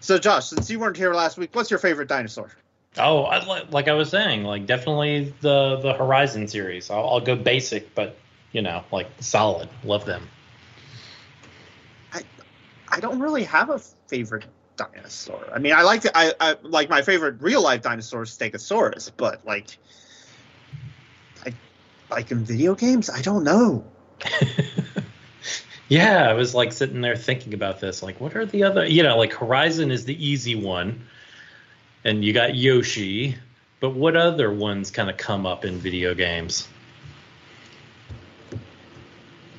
So, Josh, since you weren't here last week, what's your favorite dinosaur? Oh, I, like I was saying, like definitely the the Horizon series. I'll, I'll go basic, but you know, like solid. Love them. I I don't really have a favorite dinosaur. I mean, I like the, I, I like my favorite real life dinosaur is Stegosaurus, but like, like in video games, I don't know. <laughs> yeah, I was like sitting there thinking about this. Like, what are the other? You know, like Horizon is the easy one, and you got Yoshi. But what other ones kind of come up in video games?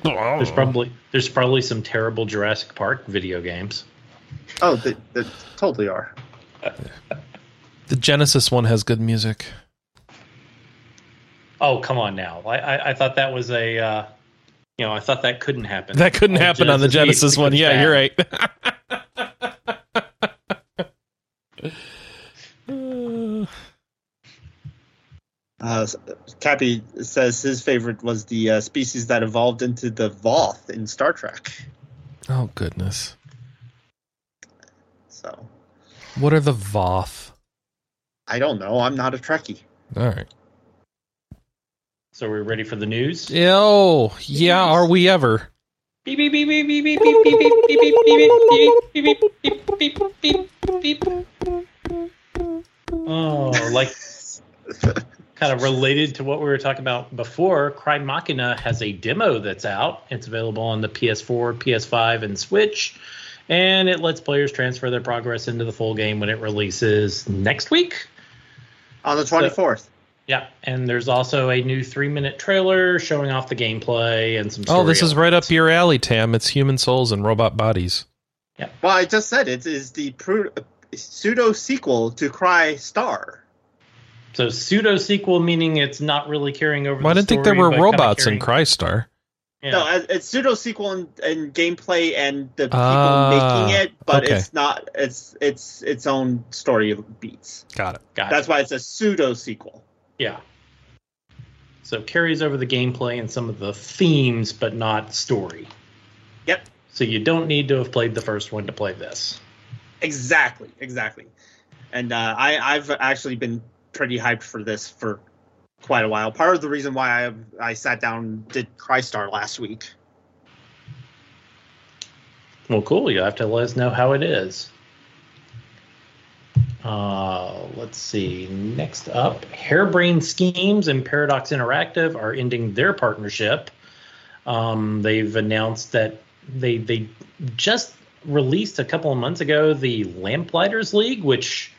Oh, there's probably there's probably some terrible Jurassic Park video games. Oh, they, they totally are. <laughs> the Genesis one has good music. Oh, come on now! I I, I thought that was a. Uh, you know, I thought that couldn't happen. That couldn't Oh, happen on the Genesis Genesis one. Yeah, bad. you're right. <laughs> Uh, Uh, Cappy says his favorite was the uh, species that evolved into the Voth in Star Trek. oh goodness. So What are the Voth? I don't know. I'm not a Trekkie. All right. So we're ready for the news. Oh, yeah. Are we ever? Beep beep beep beep beep beep beep beep beep beep beep beep beep beep beep beep beep beep. Oh, like kind of related to what we were talking about before. Crymachina has a demo that's out. It's available on the PS4, PS5, and Switch, and it lets players transfer their progress into the full game when it releases next week. On the 24th. Yeah, and there's also a new three-minute trailer showing off the gameplay and some. Oh, this story is right up your alley, Tam. It's human souls and robot bodies. Yeah. Well, I just said it is the pru- pseudo sequel to Crystar. So pseudo sequel meaning it's not really carrying over. Well, I didn't think there were but kinda robots in Crystar. Yeah. No, it's pseudo sequel and, in gameplay and the people Ah, making it, but okay. it's not. It's it's its own story of beats. Got it. Gotcha. That's why it's a pseudo sequel. Yeah. So it carries over the gameplay and some of the themes, but not story. Yep. So you don't need to have played the first one to play this. Exactly, exactly. And uh, I I've actually been pretty hyped for this for quite a while. Part of the reason why I I sat down and did Crystar last week. Well, cool. You'll have to let us know how it is. Uh, let's see. Next up, Harebrained Schemes and Paradox Interactive are ending their partnership. Um, they've announced that they they just released a couple of months ago the Lamplighters League, which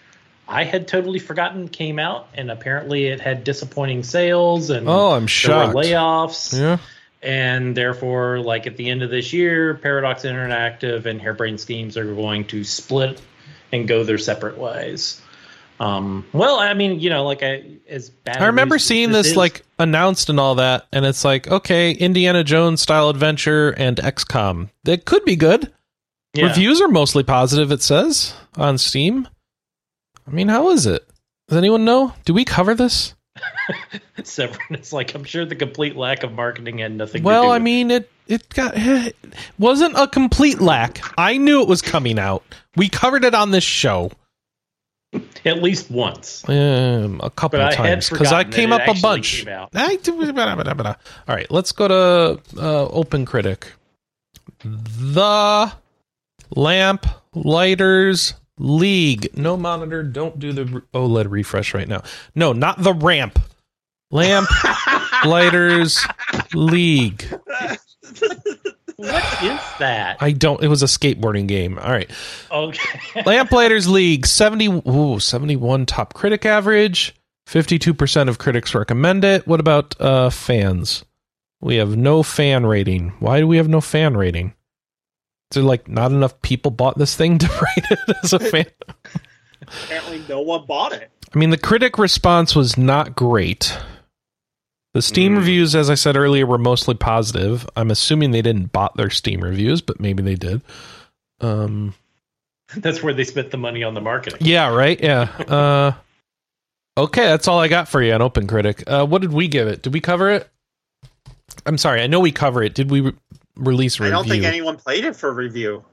I had totally forgotten came out, and apparently it had disappointing sales and Oh, I'm shocked. layoffs Yeah. and therefore like at the end of this year paradox interactive and harebrained schemes are going to split and go their separate ways um, well i mean you know like I, as bad I remember seeing this is- like announced and all that, and it's like, okay, Indiana Jones style adventure and XCOM. That could be good. yeah. Reviews are mostly positive, it says on Steam. I mean, how is it? Does anyone know? Do we cover this? <laughs> Severin, it's like i'm sure the complete lack of marketing had nothing to do Well, I mean, it it got it <sighs> wasn't a complete lack. I knew it was coming out. We covered it on this show at least once um, a couple But of times because I came up a bunch. All right, let's go to uh, Open Critic. The Lamp Lighters League. No monitor. Don't do the OLED refresh right now. No, not the ramp. Lamp <laughs> Lighters League. what is that I don't. It was a skateboarding game. All right. okay Lamplighters League 70 ooh, 71 top critic average. 52% of critics recommend it. What about uh, fans? We have no fan rating. Why do we have no fan rating? There like not enough people bought this thing to <laughs> rate it as a fan? Apparently, no one bought it. I mean, the critic response was not great. The Steam Mm. reviews, as I said earlier, were mostly positive. I'm assuming they didn't bot their Steam reviews, but maybe they did. Um, <laughs> That's where they spent the money on the marketing. yeah, right. Yeah. Uh, okay, that's all I got for you on Open Critic. Uh, what did we give it? Did we cover it? I'm sorry, I know we cover it. Did we release a I review? don't think anyone played it for review.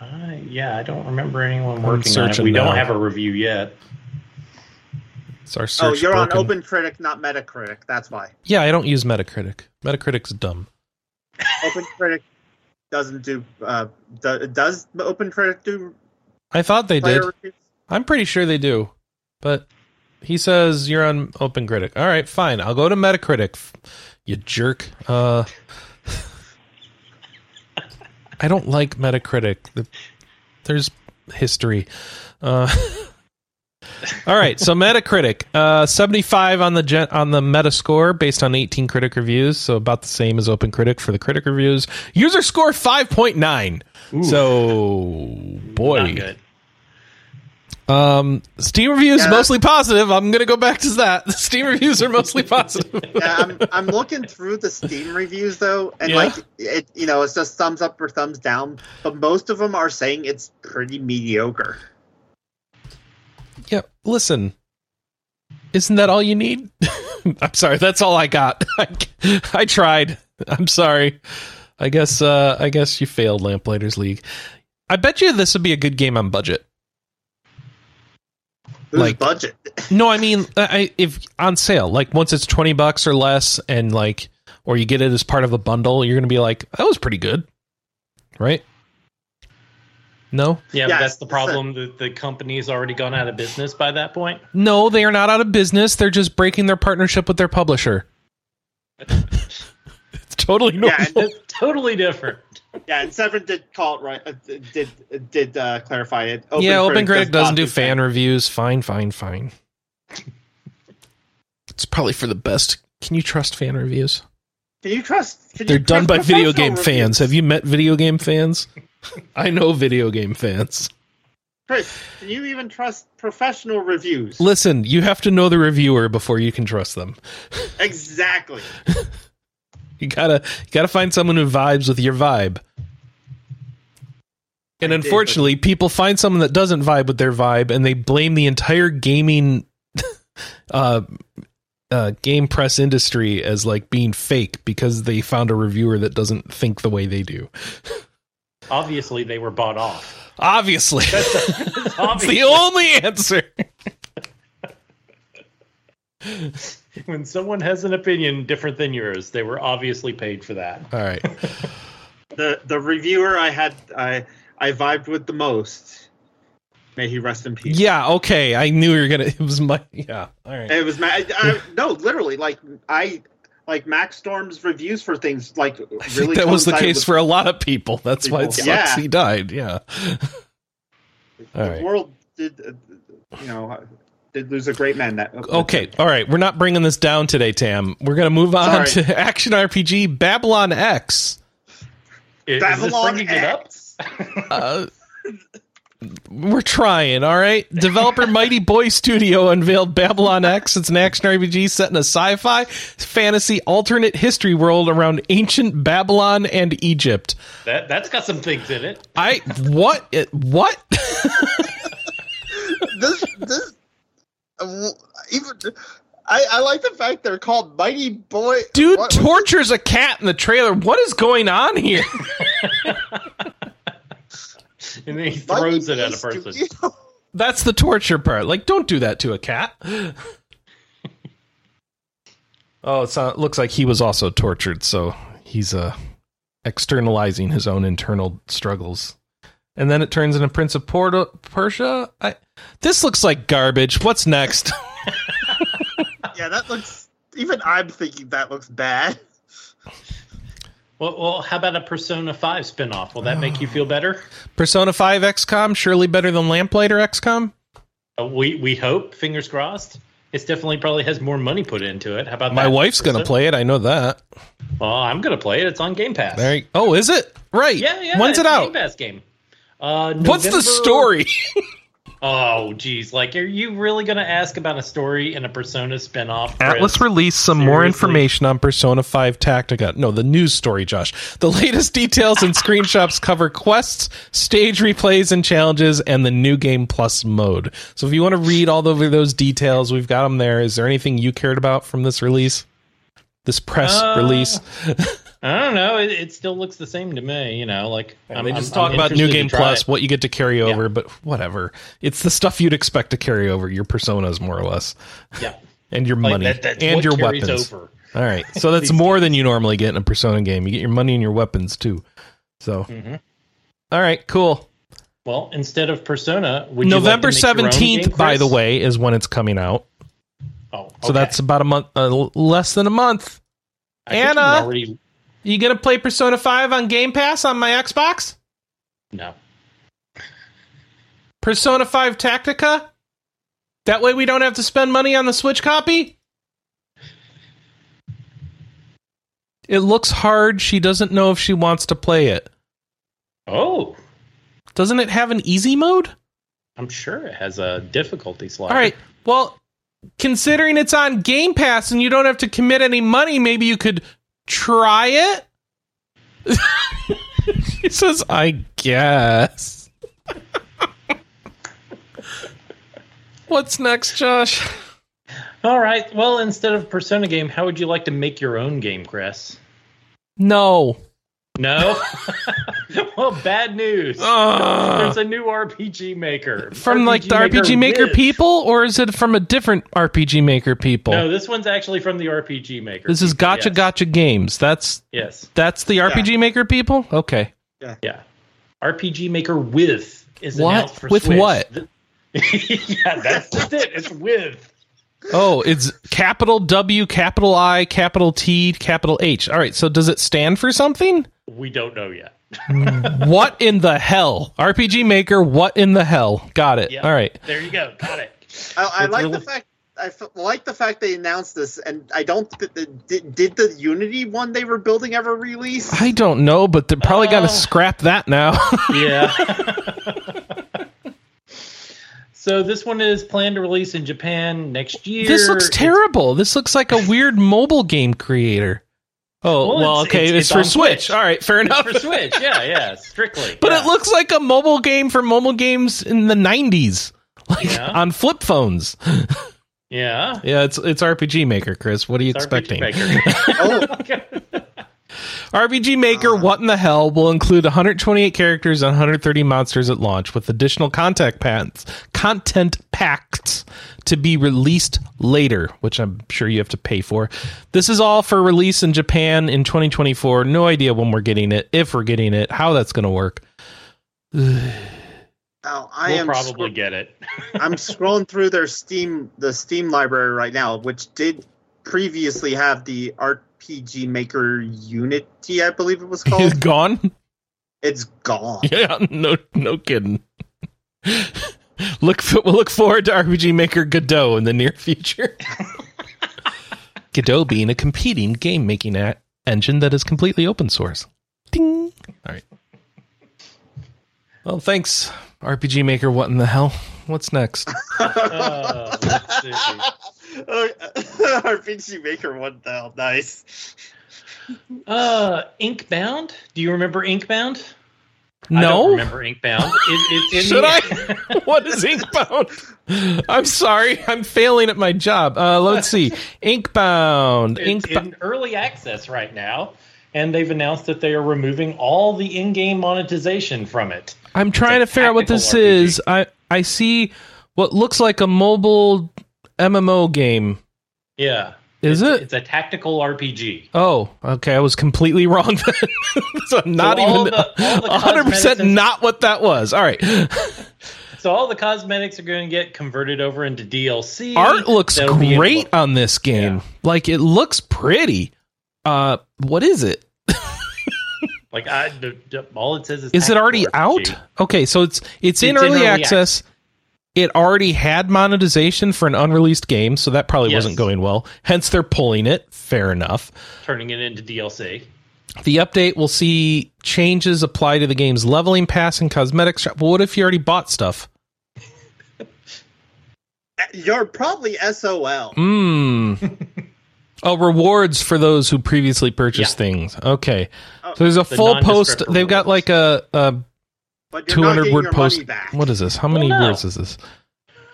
Uh, yeah, I don't remember anyone working on it. We now. don't have a review yet. It's our search. Oh, you're on broken. OpenCritic, not Metacritic. That's why. Yeah, I don't use Metacritic. Metacritic's dumb. OpenCritic doesn't do. Uh, do, does OpenCritic do I thought they did. reviews? I'm pretty sure they do. But he says you're on Open Critic. All right, fine. I'll go to Metacritic. You jerk. Uh I don't like Metacritic. The- There's history. Uh <laughs> All right, so Metacritic, uh 75 on the gen- on the Metascore based on 18 critic reviews, so about the same as Open Critic for the critic reviews. User score 5.9. Ooh, So, boy. Um, Steam reviews Yeah. mostly positive. I'm gonna go back to that. The <laughs> Steam reviews are mostly <laughs> positive. yeah, I'm, I'm looking through the Steam reviews though, and Yeah. like it, you know, it's just thumbs up or thumbs down. But most of them are saying it's pretty mediocre. yeah, listen, isn't that all you need? <laughs> I'm sorry, that's all I got. I, I tried. I'm sorry. I guess. Uh, I guess you failed, Lamplighters League. I bet you this would be a good game on budget. Whose Like- budget? No, I mean, I if on sale, like once it's twenty bucks or less, and like, or you get it as part of a bundle, you're gonna be like, that was pretty good, right? No, Yeah, Yeah, but that's the it's a- problem. The, the company's already gone out of business by that point. no, they are not out of business. They're just breaking their partnership with their publisher. <laughs> <laughs> it's totally normal. Yeah, and totally different. Yeah, and Severin did call it right. Uh, did did uh, clarify it? yeah, Open Critic does doesn't not do fan reviews. Fine, fine, fine. It's probably for the best. Can you trust fan reviews? Can you trust? Can They're done by video game fans. Have you met video game fans? <laughs> I know video game fans. Chris, can you even trust professional reviews? Listen, you have to know the reviewer before you can trust them. exactly. <laughs> <laughs> You gotta you gotta find someone who vibes with your vibe. And I did, unfortunately, people find someone that doesn't vibe with their vibe, and they blame the entire gaming, <laughs> uh, uh, game press industry as like being fake because they found a reviewer that doesn't think the way they do. <laughs> Obviously, they were bought off. Obviously, That's, that's obvious. the only answer. <laughs> when someone has an opinion different than yours, they were obviously paid for that. All right. <laughs> The the reviewer I had I I vibed with the most. May he rest in peace. Yeah. Okay. I knew you were gonna. It was my. Yeah. All right. It was my. I, I, no, literally, like I like Max Storm's reviews for things like <laughs> really. I think that was the case for a lot of people. That's why it sucks Yeah. he died. Yeah. the all right. world. Did uh, you know? Did lose a great man. That Okay. All right. We're not bringing this down today, Tam. We're gonna move on Sorry. to <laughs> action RPG Babylon X. Is, is this Babylon bringing it up? X. <laughs> Uh, we're trying. All right. Developer Mighty Boy Studio unveiled Babylon X. It's an action RPG set in a sci-fi fantasy alternate history world around ancient Babylon and Egypt. That that's got some things in it. I what it, what? <laughs> this this even. I, I like the fact they're called Mighty Boy. Dude what- tortures a cat in the trailer. What is going on here? <laughs> And then he Mighty throws it at a person. Studio. That's the torture part. Like, don't do that to a cat. <laughs> oh, it's not, looks like he was also tortured, so he's uh, externalizing his own internal struggles. And then it turns into Prince of Porto, Persia. I, this looks like garbage. What's next? <laughs> Yeah, that looks. Even I'm thinking that looks bad. Well, well, how about a Persona 5 spinoff? Will that make you feel better? Persona 5 XCOM, surely better than Lamplighter XCOM? Uh, we we hope. Fingers crossed. It's definitely probably has more money put into it. How about My that? wife's going to play it. I know that. Well, I'm gonna play it. It's on Game Pass. There you- oh, is it? Right. Yeah, yeah. When's it out? Game Pass game. Uh, What's the story? <laughs> Oh, geez. Like, are you really going to ask about a story in a Persona spinoff? Atlus Chris? released some more information on Persona 5 Tactica. No, the news story, Josh. The <laughs> latest details and screenshots cover quests, stage replays and challenges, and the new game plus mode. So if you want to read all over those details, we've got them there. Is there anything you cared about from this release? This press Uh, release? <laughs> I don't know. It, it still looks the same to me. You know, like I'm, they just talk I'm about New Game Plus, it. what you get to carry over, but whatever. It's the stuff you'd expect to carry over, your personas, more or less, Yeah, and your like money that, and your weapons. over. All right. So <laughs> that's more than you normally get in a Persona game. You get your money and your weapons too. So, Mhm. all right, cool. Well, instead of Persona, would you like to November make your own 17th, game, by the way, is when it's coming out. Oh, So that's about a month, uh, less than a month. I Anna? already You to play Persona 5 on Game Pass on my Xbox? no. Persona 5 Tactica? That way we don't have to spend money on the Switch copy? It looks hard. She doesn't know if she wants to play it. Oh, Doesn't it have an easy mode? I'm sure it has a difficulty slider. All right. Well, considering it's on Game Pass and you don't have to commit any money, maybe you could try it. he <laughs> says, "I guess." What's next, Josh? All right. Well, instead of Persona game, how would you like to make your own game, Chris? No. No. <laughs> well, bad news. Ugh. There's a new RPG maker from like the RPG Maker with- people, or is it from a different RPG Maker people? No, this one's actually from the RPG Maker. this is Gotcha yes. Gotcha Games. That's Yes. that's the RPG Maker people. Okay. Yeah. RPG Maker with is What? announced for With Switch. what? <laughs> yeah, that's just it. It's with. Oh, it's capital W, capital I, capital T, capital H. All right. So does it stand for something? We don't know yet. <laughs> what in the hell? RPG Maker, what in the hell? Got it. Yeah. all right. There you go. Got it. I, I like really- the fact. I f- like the fact they announced this, and I don't. Th- th- did, did the Unity one they were building ever release? I don't know, but they're probably got Oh. to scrap that now. <laughs> Yeah. <laughs> so this one is planned to release in Japan next year. this looks It's- terrible. This looks like a weird mobile game creator. Oh, Well, well, it's- okay. it's- It's, it's for Switch. Switch. All right, fair enough. for Switch. Yeah, <laughs> yeah, strictly. But yeah. it looks like a mobile game for mobile games in the 90s. <laughs> Like Yeah. on flip phones. Yeah. <laughs> Yeah, it's it's RPG Maker, Chris. What are you It's RPG expecting? Maker. Oh, RPG Maker, Uh. what in the hell, will include 128 characters and 130 monsters at launch, with additional contact packs, content packs to be released later, which I'm sure you have to pay for. This is all for release in Japan in 2024. No idea when we're getting it, if we're getting it, how that's going to work. <sighs> oh, I we'll am. probably scro- get it. <laughs> I'm scrolling through their Steam, the Steam library right now, which did previously have the RPG Maker Unity, I believe it was <laughs> called. Is called. gone? it's gone. <laughs> Yeah, no, no kidding. <laughs> look, we'll look forward to RPG Maker Godot in the near future. Godot being a competing game making a- engine that is completely open source. Ding. All right. Well, thanks, RPG Maker. What in the hell? What's next? Uh, let's see. RPG Maker, what the hell? Nice. Uh, Inkbound. Do you remember Inkbound? I don't No. remember Inkbound. It, it's in Should the, I? <laughs> what is Inkbound? I'm sorry, I'm failing at my job. Uh, let's see. Inkbound. It's Inkbound. in early access right now, and they've announced that they are removing all the in-game monetization from it. I'm trying to figure out what this RPG. is. I I see what looks like a mobile MMO game. Yeah, Is it's, it? It's a tactical RPG. Oh, okay. I was completely wrong then. <laughs> so not So even the- the <laughs> 100% and- not what that was. All right. <laughs> So all the cosmetics are going to get converted over into DLC. Art looks be able great on this game. Yeah. Like it looks pretty. Uh what is it? Like I, all it says is. Is it already tactical out? Okay, so it's it's, in It's in early early access. It already had monetization for an unreleased game, so that probably Yes. wasn't going well. Hence, they're pulling it. Fair enough. Turning it into DLC. The update will see changes apply to the game's leveling pass and cosmetics shop. Well, what if you already bought stuff? <laughs> You're probably SOL. Mmm. <laughs> oh, rewards for those who previously purchased Yeah. things. Okay. Oh, So there's a the full post. They've got like a, a But you're 200 getting word your post. money back. What is this? How many Well, no. words is this?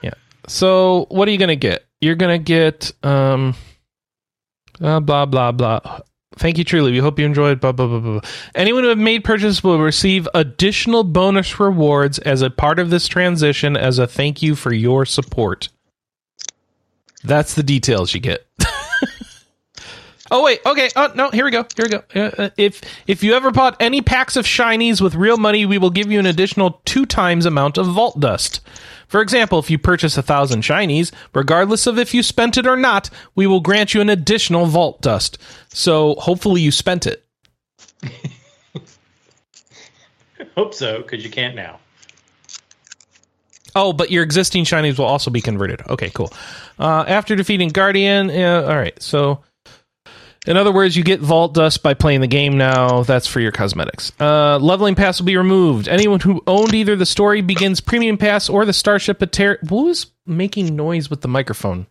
Yeah. So what are you gonna get? You're gonna get um, uh, blah blah blah. Thank you, truly. We hope you enjoyed. Blah blah blah blah. blah. Anyone who have made purchases will receive additional bonus rewards as a part of this transition as a thank you for your support. That's the details you get. Oh wait, okay. Oh no, here we go. Here we go. Uh, uh, if if you ever bought any packs of shinies with real money, we will give you an additional two times amount of vault dust. For example, if you purchase a thousand shinies, regardless of if you spent it or not, we will grant you an additional vault dust. So hopefully you spent it. <laughs> Hope so, because you can't now. Oh, but your existing shinies will also be converted. Okay, cool. Uh, after defeating Guardian, yeah, all right. So, in other words, you get Vault Dust by playing the game now. That's for your cosmetics. Uh, leveling Pass will be removed. Anyone who owned either the Story Begins Premium Pass or the Starship Ater- Who is making noise with the microphone?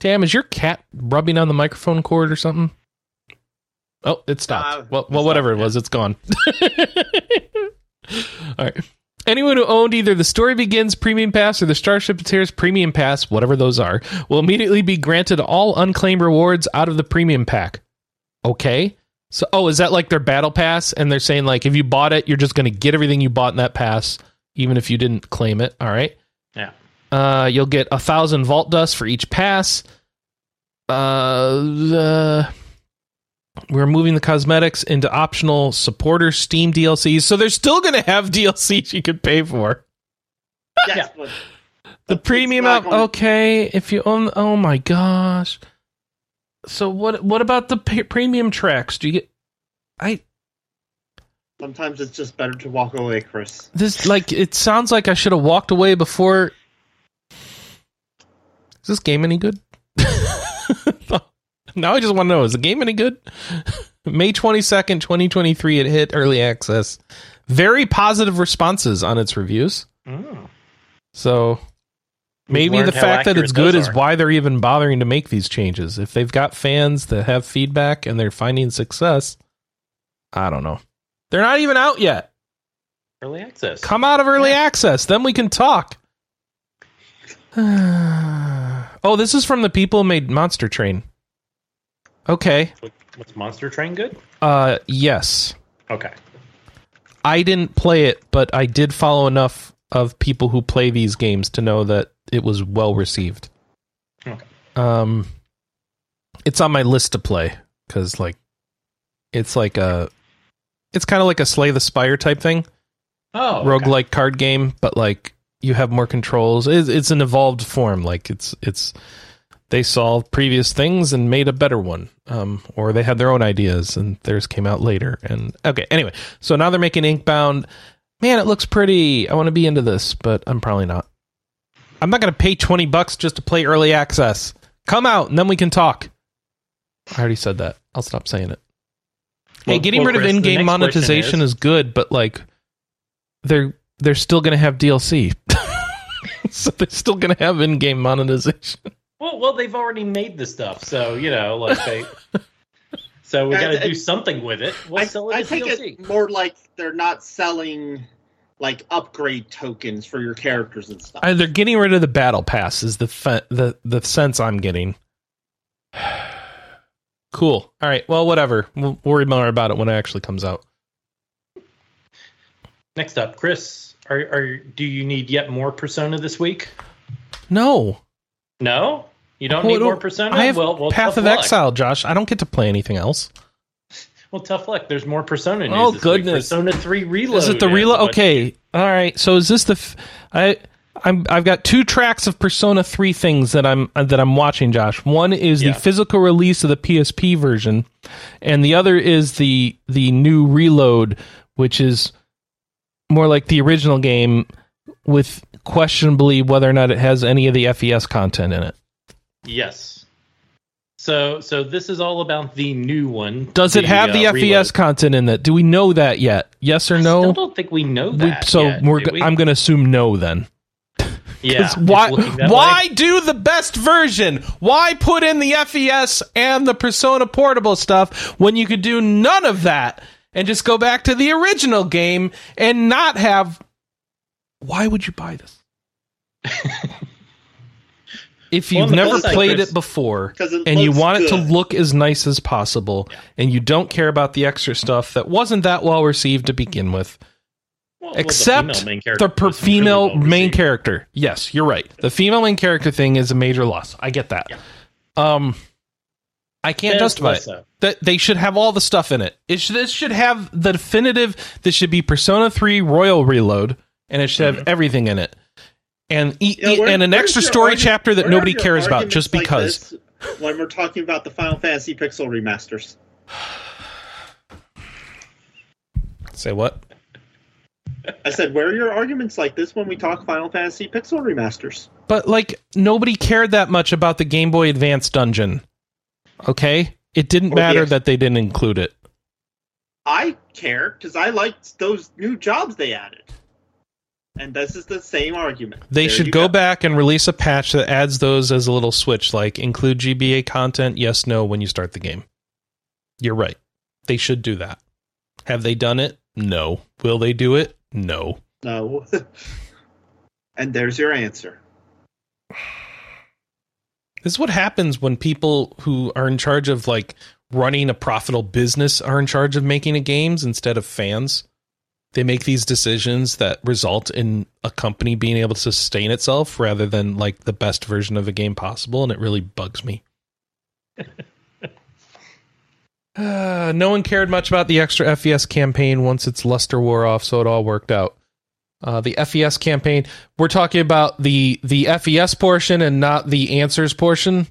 Damn, is your cat rubbing on the microphone cord or something? Oh, it stopped. Uh, well, well, whatever it was, it's gone. <laughs> All right. Anyone who owned either the Story Begins Premium Pass or the Starship Tears Premium Pass, whatever those are, will immediately be granted all unclaimed rewards out of the Premium Pack. Okay. So, oh, is that like their Battle Pass? And they're saying, like, if you bought it, you're just going to get everything you bought in that pass, even if you didn't claim it. All right. Yeah. Uh, you'll get a thousand Vault Dust for each pass. Uh, the we're moving the cosmetics into optional supporter Steam DLCs, so they're still going to have <laughs> DLCs you could pay for. Yes, Yeah. The premium not app, gonna- okay. If you own, oh my gosh. So what? What about the p- premium tracks? Do you get? I sometimes it's just better to walk away, Chris. this like it sounds like I should have walked away before. Is this game any good? <laughs> now I just want to know: is the game any good? <laughs> May twenty second, twenty twenty three. It hit early access. Very positive responses on its reviews. Mm. So maybe the fact that it's good is are. why they're even bothering to make these changes. If they've got fans that have feedback and they're finding success, I don't know. They're not even out yet. early access. Come out of early access, then we can talk. <sighs> oh, this is from the people who made Monster Train. Okay. What- What's Monster Train good? Uh yes. Okay. I didn't play it, but I did follow enough of people who play these games to know that it was well received. Okay. Um, it's on my list to play because like, it's like a, it's kind of like a Slay the Spire type thing, Oh, okay. roguelike card game, but like you have more controls. It's, it's an evolved form. Like it's it's they solved previous things and made a better one, um, or they had their own ideas and theirs came out later. And okay, anyway, so now they're making Inkbound. Man, it looks pretty. I want to be into this, but I'm probably not. I'm not going to pay 20 bucks just to play early access. Come out and then we can talk. I already said that. I'll stop saying it. hey, getting well, rid of Chris, in-game monetization is, good, but like they're they're still going to have DLC. <laughs> so they're still going to have in-game monetization. Well, well, they've already made the stuff, so you know, like they. <laughs> so we Yeah, got to do something with it. We'll I, sell it I think DLC. it's more like they're not selling like upgrade tokens for your characters and stuff. Uh, they're getting rid of the battle pass is the fe- the the sense I'm getting. <sighs> cool. All right. Well, whatever. We'll worry more about it when it actually comes out. Next up, Chris, are, are do you need yet more Persona this week? No, No, you don't need more Persona. I have well, well, Path of luck. Exile, Josh. I don't get to play anything else. <laughs> Well, tough luck. There's more Persona news. Oh, goodness. Persona Three Reload. Is it the reload? Okay. All right. So is this the? F- I I'm I've got two tracks of Persona Three things that I'm that I'm watching, Josh. One is Yeah. the physical release of the PSP version, and the other is the the new Reload, which is more like the original game with questionably whether or not it has any of the FES content in it. Yes. So so this is all about the new one. Does it have the uh, FES Reload. content in it? Do we know that yet? Yes or no? I still don't think we know We- that. so yet, we're. we? I'm going to assume no then. <laughs> yeah. Why? Why way. do the best version? Why put in the FES and the Persona Portable stuff when you could do none of that and just go back to the original game and not have? Why would you buy this? <laughs> if you've never played it before it and you want it to look as nice as possible and you don't care about the extra stuff that wasn't that well received to begin with Well, well, the except female main the per was really female well main character. Yes, you're right. The female main character thing is a major loss. I get that. Yeah. Um, I can't justify it. so. That they should have all the stuff in it. It should, this should have the definitive. This should be Persona Three Royal Reload, and it should have Mm-hmm. everything in it, and e- e- where- and an extra story chapter that nobody cares about just because. this when we're talking about the Final Fantasy Pixel remasters. Say what? I said, where are your arguments like this when we talk Final Fantasy Pixel remasters? But like nobody cared that much about the Game Boy Advance dungeon. Okay, it didn't oh, Or matter the- that they didn't include it. I care because I liked those new jobs they added. And this is the same argument. They There should you go, back and release a patch that adds those as a little switch, like include GBA content, yes, no, when you start the game. You're right. They should do that. Have they done it? No. Will they do it? No. No. <laughs> and there's your answer. This is what happens when people who are in charge of like running a profitable business are in charge of making a games instead of fans. They make these decisions that result in a company being able to sustain itself rather than like the best version of a game possible, and it really bugs me. Uh, <sighs> no one cared much about the extra FES campaign once its luster wore off, so it all worked out. Uh, the FES campaign, we're talking about the the FES portion and not the answers portion,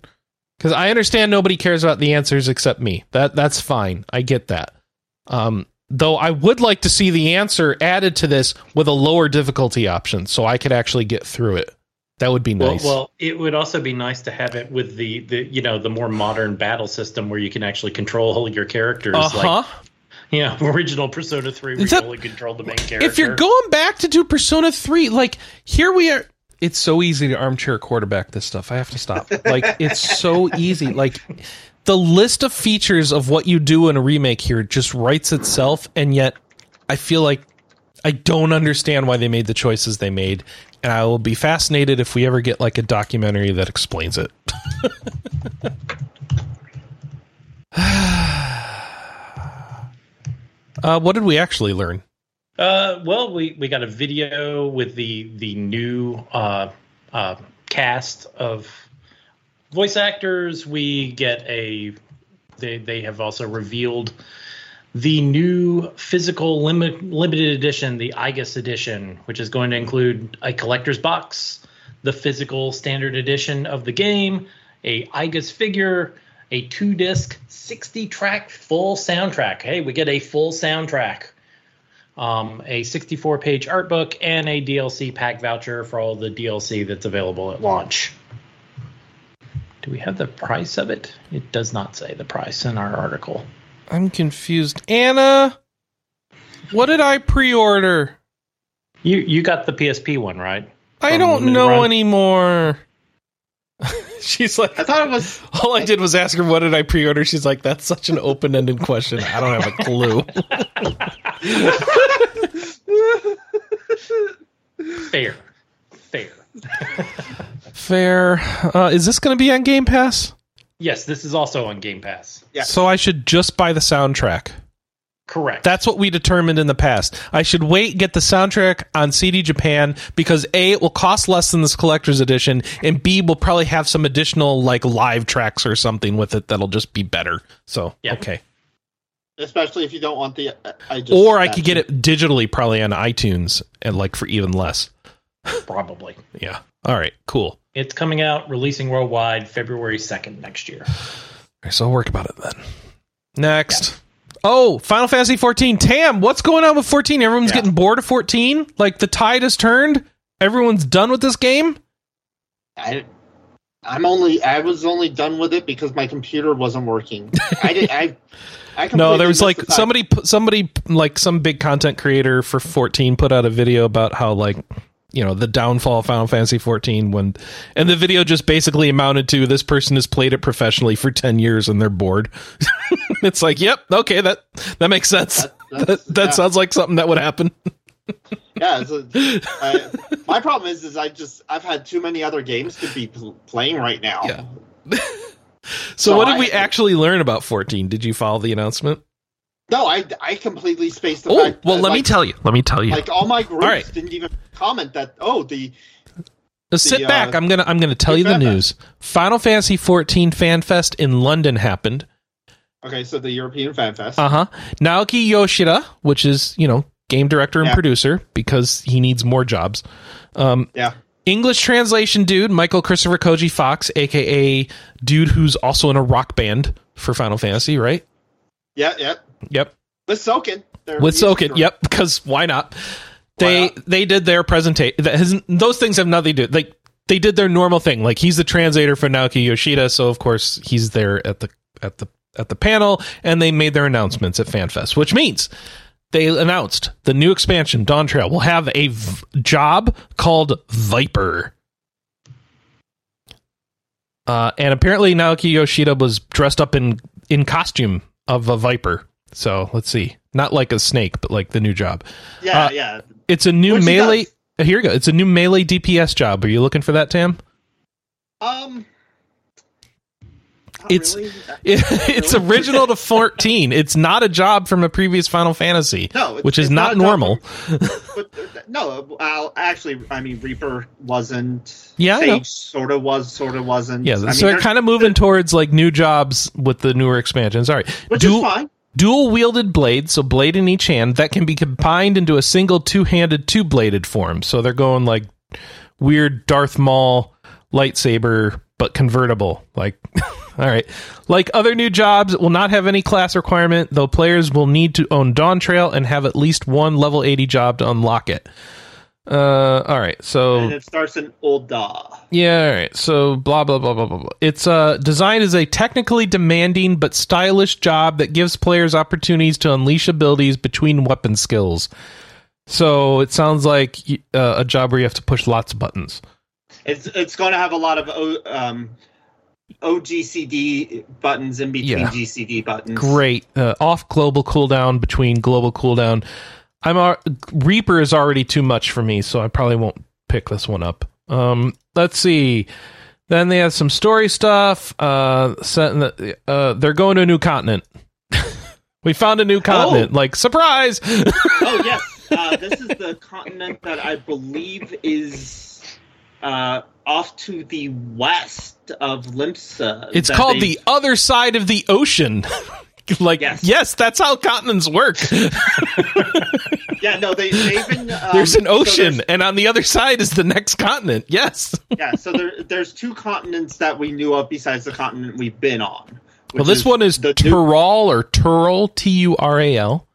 because I understand nobody cares about the answers except me. That that's fine. I get that. Um, though I would like to see the answer added to this with a lower difficulty option, so I could actually get through it. That would be nice. well, it would also be nice to have it with the, the you know the more modern battle system where you can actually control all your characters, uh huh. like know <laughs> original Persona Three, where Is you only control the main character. if you're going back to do Persona 3, like here we are. It's so easy to armchair quarterback this stuff. I have to stop. Like it's so easy. Like the list of features of what you do in a remake here just writes itself, and yet I feel like I don't understand why they made the choices they made. And I will be fascinated if we ever get like a documentary that explains it. <laughs> <sighs> uh, what did we actually learn? Uh, well, we, we got a video with the the new uh, uh, cast of voice actors. We get a they they have also revealed the new physical limit, limited edition, the Aigis edition, which is going to include a collector's box, the physical standard edition of the game, a Aigis figure, a two disc, 60 track full soundtrack. Hey, we get a full soundtrack um, a 64 page art book, and a DLC pack voucher for all the DLC that's available at launch. Do we have the price of it? It does not say the price in our article. I'm confused. Anna, what did I pre-order? You you got the PSP one, right? I From don't know Run? anymore. <laughs> She's like, I thought it was. all I did was ask her what did I pre-order. She's like, that's such an open-ended question. I don't have a clue. <laughs> Fair, fair. <laughs> Fair. Uh, is this going to be on Game Pass? Yes, this is also on Game Pass. Yeah. So I should just buy the soundtrack. Correct. That's what we determined in the past. I should wait, get the soundtrack on CD Japan because A, it will cost less than this collector's edition, and B, we'll probably have some additional like live tracks or something with it that'll just be better. So Yeah. okay. Especially if you don't want the. I just, Or I could get it digitally probably on iTunes and like for even less. Probably. Yeah. All right, cool. It's coming out, releasing worldwide February second next year. All right, so I'll work about it then. Next. Oh, Final Fantasy 14. Tam, what's going on with 14? Everyone's Yeah. getting bored of 14? Like the tide has turned? everyone's done with this game. I, I'm only. I was only done with it because my computer wasn't working. I did. I. I <laughs> No, there was like somebody, somebody like some big content creator for 14 put out a video about how like you know the downfall of Final Fantasy 14 when, and the video just basically amounted to this person has played it professionally for 10 years and they're bored. <laughs> it's like, yep, okay, that that makes sense. That- <laughs> That, that sounds like something that would happen. <laughs> Yeah, a, I, my problem is, is I just I've had too many other games to be pl- playing right now. Yeah. So, So what did we actually learn about 14? Did you follow the announcement? No, I I completely spaced the Oh, fact. well, that, let me tell you. Let me tell you. Like all my groups All right. didn't even comment that. Oh, the Now sit the, uh, back. I'm gonna I'm gonna tell you the Fan Fest. news. Final Fantasy 14 Fan Fest in London happened. okay, so the European Fan Fest. Uh huh. Naoki Yoshida, which is you know game director and Yeah. producer because he needs more jobs. Um, yeah, English translation dude Michael Christopher Koji Fox, aka dude who's also in a rock band for Final Fantasy, right? yeah, yeah. Yep. With Soken. With Soken, yep. Because why not? Why They not? they did their presentation. Those things have nothing to do. Like they did their normal thing. Like he's the translator for Naoki Yoshida, so of course he's there at the at the at the panel, and they made their announcements at FanFest, which means they announced the new expansion Dawn Trail will have a v- job called Viper. Uh, and apparently Naoki Yoshida was dressed up in in costume of a viper. So let's see, not like a snake, but like the new job. Yeah, uh, yeah. It's a new melee. Here you go. It's a new melee DPS job. Are you looking for that, Tam? Um, It's- really. It, <laughs> it's Really? original to <laughs> 14. It's not a job from a previous Final Fantasy, no, it's, which is it's not, normal. from- but uh, no, I'll, actually, I mean, Reaper wasn't. Yeah, Sage sort of was, sort of wasn't. Yeah, I mean, so they're kind of moving towards like new jobs with the newer expansions. All right, which dual, is fine. Dual wielded blade, so blade in each hand that can be combined into a single two handed, two bladed form. So they're going like weird Darth Maul lightsaber, but convertible. Like, <laughs> all right, like other new jobs, it will not have any class requirement, though players will need to own Dawn Trail and have at least one level eighty job to unlock it. Uh, all right, so And it starts in Ul'dah. yeah, all right. So blah blah blah blah blah blah. It's uh designed as a technically demanding but stylish job that gives players opportunities to unleash abilities between weapon skills. So it sounds like uh, a job where you have to push lots of buttons. It's it's going to have a lot of O, um, OGCD buttons in between Yeah. GCD buttons. Great. Uh, off global cooldown between global cooldown. I'm ar- Reaper is already too much for me, so I probably won't pick this one up. Um, let's see. Then they have some story stuff. Uh, set in the, uh, they're going to a new continent. <laughs> we found a new continent. Like surprise! <laughs> Oh yes, uh, this is the continent that I believe is uh, off to the west of Limsa. it's called they- the other side of the ocean. <laughs> <laughs> like Yes. yes. that's how continents work. <laughs> Yeah, no, they they've been. <laughs> Um, there's an so ocean, there's- and on the other side is the next continent. Yes. yeah, so there, there's two continents that we knew of besides the continent we've been on. Well, this one is the new- Tural or Tural, T U R A L.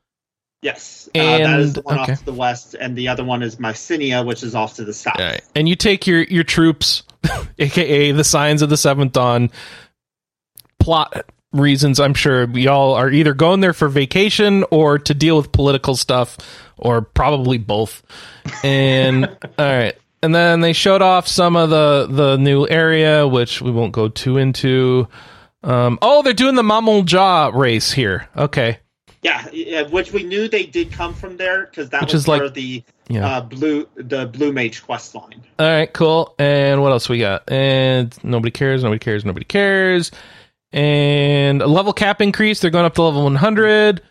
Yes, uh, that is the one okay. off to the west, and the other one is Meracydia, which is off to the south. Right. And you take your your troops, aka the Scions of the Seventh Dawn, plot reasons. I'm sure we all are either going there for vacation or to deal with political stuff, or probably both. And <laughs> all right. And then they showed off some of the the new area, which we won't go too into. Um, oh, they're doing the Mamool Ja race here. Okay. Yeah, which we knew they did come from there because that Which was is like- of the Yeah. uh, blue the blue mage quest line. All right, cool. And what else we got? And nobody cares, nobody cares, nobody cares. And a level cap increase. They're going up to level 100.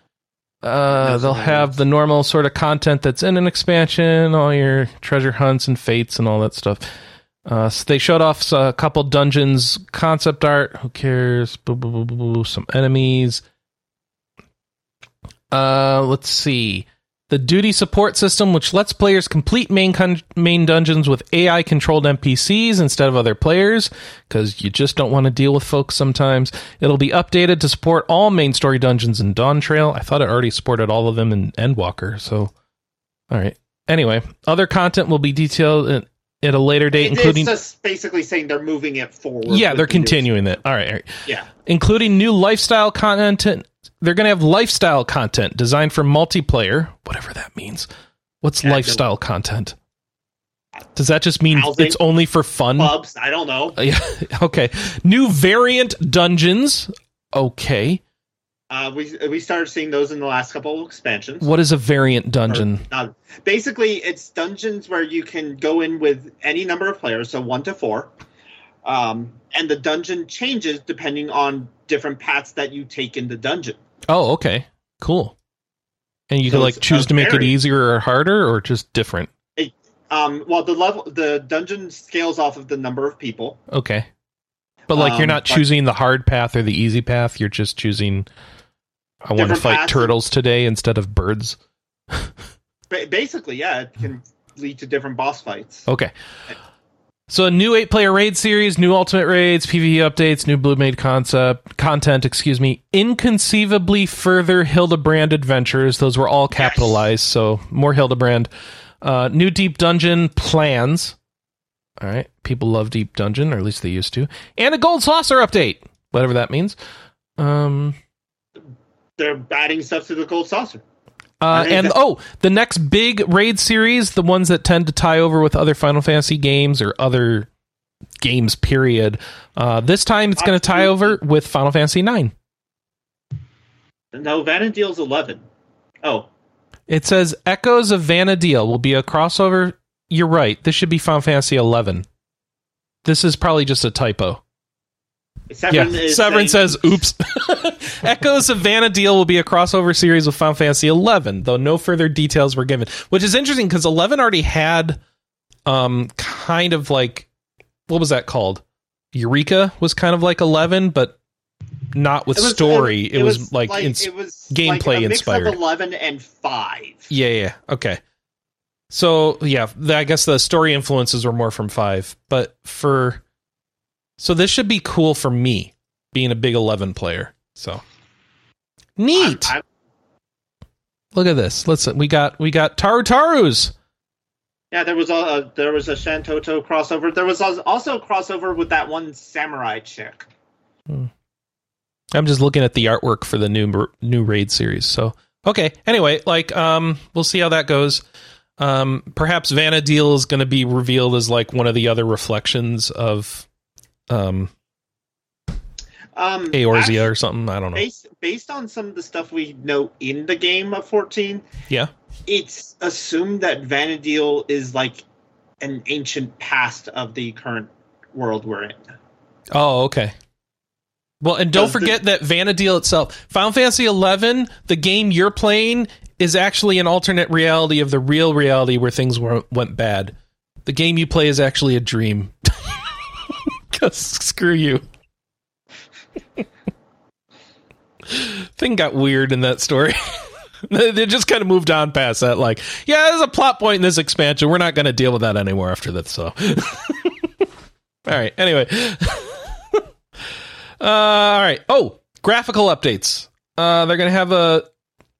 Uh, they'll have the normal sort of content that's in an expansion, all your treasure hunts and fates and all that stuff. Uh, so they showed off a couple dungeons concept art. Who cares? Boo, boo, boo, boo, boo. Some enemies. Uh, let's see. The duty support system, which lets players complete main con- main dungeons with AI controlled NPCs instead of other players, because you just don't want to deal with folks sometimes. It'll be updated to support all main story dungeons in Dawn Trail. I thought it already supported all of them in Endwalker, so all right. anyway, other content will be detailed in, at a later date, including it's just basically saying they're moving it forward. yeah, they're the continuing it. All right, all right. Yeah. including new lifestyle content. They're going to have lifestyle content designed for multiplayer, whatever that means. What's Yeah, lifestyle content? Does that just mean Housing. it's only for fun? Clubs. I don't know. Uh, yeah, <laughs> okay. New variant dungeons. Okay. Uh, we we started seeing those in the last couple of expansions. What is a variant dungeon? Or, uh, basically, it's dungeons where you can go in with any number of players, so one to four, um, and the dungeon changes depending on different paths that you take in the dungeon. Oh, okay. Cool. And you So can like choose to make it easier or harder or just different. Um, well, the level, the dungeon scales off of the number of people. Okay. But like you're Um, not choosing the hard path or the easy path, you're just choosing I want to fight paths. turtles today instead of birds. Basically, yeah, it can lead to different boss fights. Okay. So a new eight player raid series, new ultimate raids, PvE updates, new blue made concept content, excuse me. Inconceivably further Hildebrand adventures. Those were all capitalized, so more Hildebrand. Uh, new deep dungeon plans. All right. People love deep dungeon, or at least they used to. And a gold saucer update. Whatever that means. Um They're adding stuff to the gold saucer. Uh, and oh, the next big raid series, the ones that tend to tie over with other Final Fantasy games or other games, period. Uh, this time it's going to tie over with Final Fantasy Nine. No, Vana'diel's eleven. Oh, It says Echoes of Vana'diel will be a crossover. You're right. This should be Final Fantasy Eleven. This is probably just a typo. Severin yeah, Severin saying- says, "Oops." <laughs> Echoes of deal will be a crossover series with Final Fantasy Eleven, though no further details were given. Which is interesting because Eleven already had, um, kind of like, what was that called? Eureka was kind of like Eleven, but not with It was- story. It, was, like, like ins- it was gameplay like inspired. Eleven and five. yeah, yeah, okay. So yeah, the, I guess the story influences were more from five, but for so this should be cool for me being a big Eleven player. So neat. I'm- I'm- Look at this. Listen, we got we got Tarutarus. yeah, there was a uh, there was a Shantoto crossover. There was also a crossover with that one samurai chick. Hmm. I'm just looking at the artwork for the new new raid series. So okay. Anyway, like um, we'll see how that goes. Um, perhaps Vana'diel is going to be revealed as like one of the other reflections of um Um, Eorzea actually, or something. I don't know. based based on some of the stuff we know in the game of fourteen, Yeah. it's assumed that Vana'diel is like an ancient past of the current world we're in. Oh, okay. Well, and don't Does the- forget that Vana'diel itself, Final Fantasy XI, the game you're playing, is actually an alternate reality of the real reality where things were, went bad. The game you play is actually a dream. <laughs> 'Cause <laughs> screw you. Thing got weird in that story. they <laughs> they just kind of moved on past that. Like, yeah, there's a plot point in this expansion. We're not going to deal with that anymore after this. So, <laughs> all right. Anyway, uh, all right. Oh, graphical updates. Uh, they're going to have a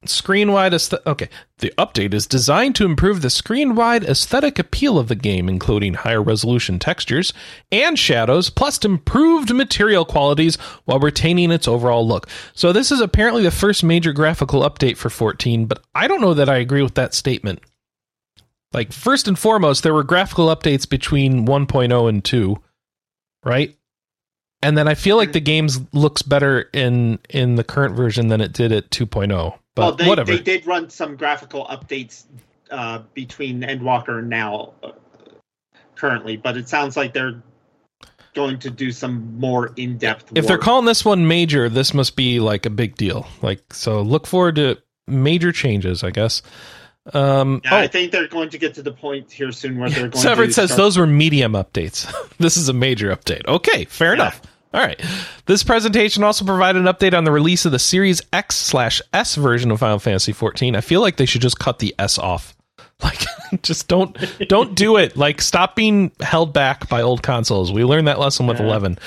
screen wide aesthetic. Okay. The update is designed to improve the screen wide aesthetic appeal of the game, including higher resolution textures and shadows, plus improved material qualities while retaining its overall look. So, this is apparently the first major graphical update for 14, but I don't know that I agree with that statement. Like, first and foremost, there were graphical updates between 1.0 and 2, right? And then I feel like the game looks better in in the current version than it did at 2.0. But well, they, whatever. they did run some graphical updates uh, between Endwalker and now uh, currently, but it sounds like they're going to do some more in depth. if they're calling this one major, this must be like a big deal. Like so, look forward to major changes, I guess. Um, yeah, I oh, think they're going to get to the point here soon where they're <laughs> going to. Severin to says start- those were medium updates. <laughs> this is a major update. Okay, fair Yeah. enough. All right. This presentation also provided an update on the release of the Series X slash S version of Final Fantasy XIV. I feel like they should just cut the S off. <laughs> Like, just don't don't do it. Like, stop being held back by old consoles. We learned that lesson with Yeah. eleven.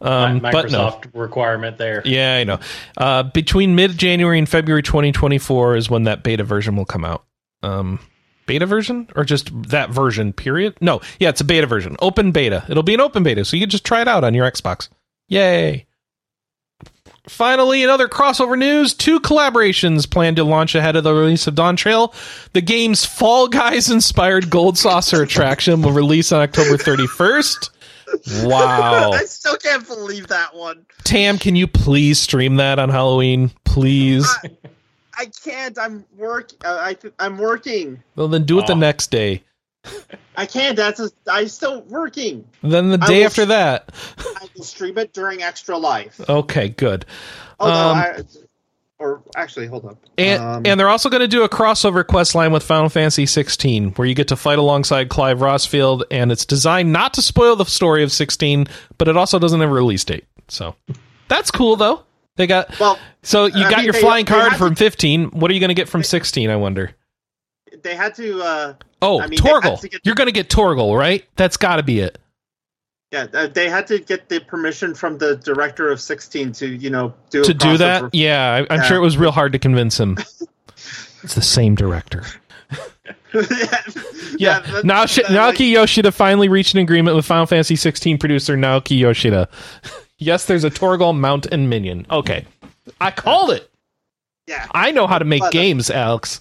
Um, but no. Microsoft requirement there. Yeah, I know. Uh, between mid January and February 2024 is when that beta version will come out. Um, beta version or just that version period no yeah it's a beta version open beta it'll be an open beta so you can just try it out on your xbox yay finally in other crossover news two collaborations planned to launch ahead of the release of dawn trail the game's fall guys inspired gold saucer attraction will release on october 31st wow <laughs> I still can't believe that one. tam can you please stream that on halloween please I can't. I'm work. Uh, I th- I'm working. well then do it the next day I can't. That's a, I'm still working. then the day after that I will stream it during Extra Life. okay good Oh no, Um, I, or actually, hold up. And Um, and they're also going to do a crossover quest line with Final Fantasy 16, where you get to fight alongside Clive Rosfield, and it's designed not to spoil the story of 16, but it also doesn't have a release date. So that's cool, though. They got well, so you I got mean, your they- flying card from 15. What are you going to get from 16? I wonder. They had to. Uh, Oh, I mean, to You're going to get Torgal, right? That's got to be it. yeah, uh, they had to get the permission from the director of 16 to, you know, do a to do that, yeah, I'm Yeah. sure it was real hard to convince him. <laughs> it's the same director. <laughs> yeah, Yeah, that- Naoshi- that, like- Naoki Yoshida finally reached an agreement with Final Fantasy 16 producer Naoki Yoshida. <laughs> yes, there's a Torgal mount and minion. Okay, I called it. yeah, I know how to make But- games, Alex.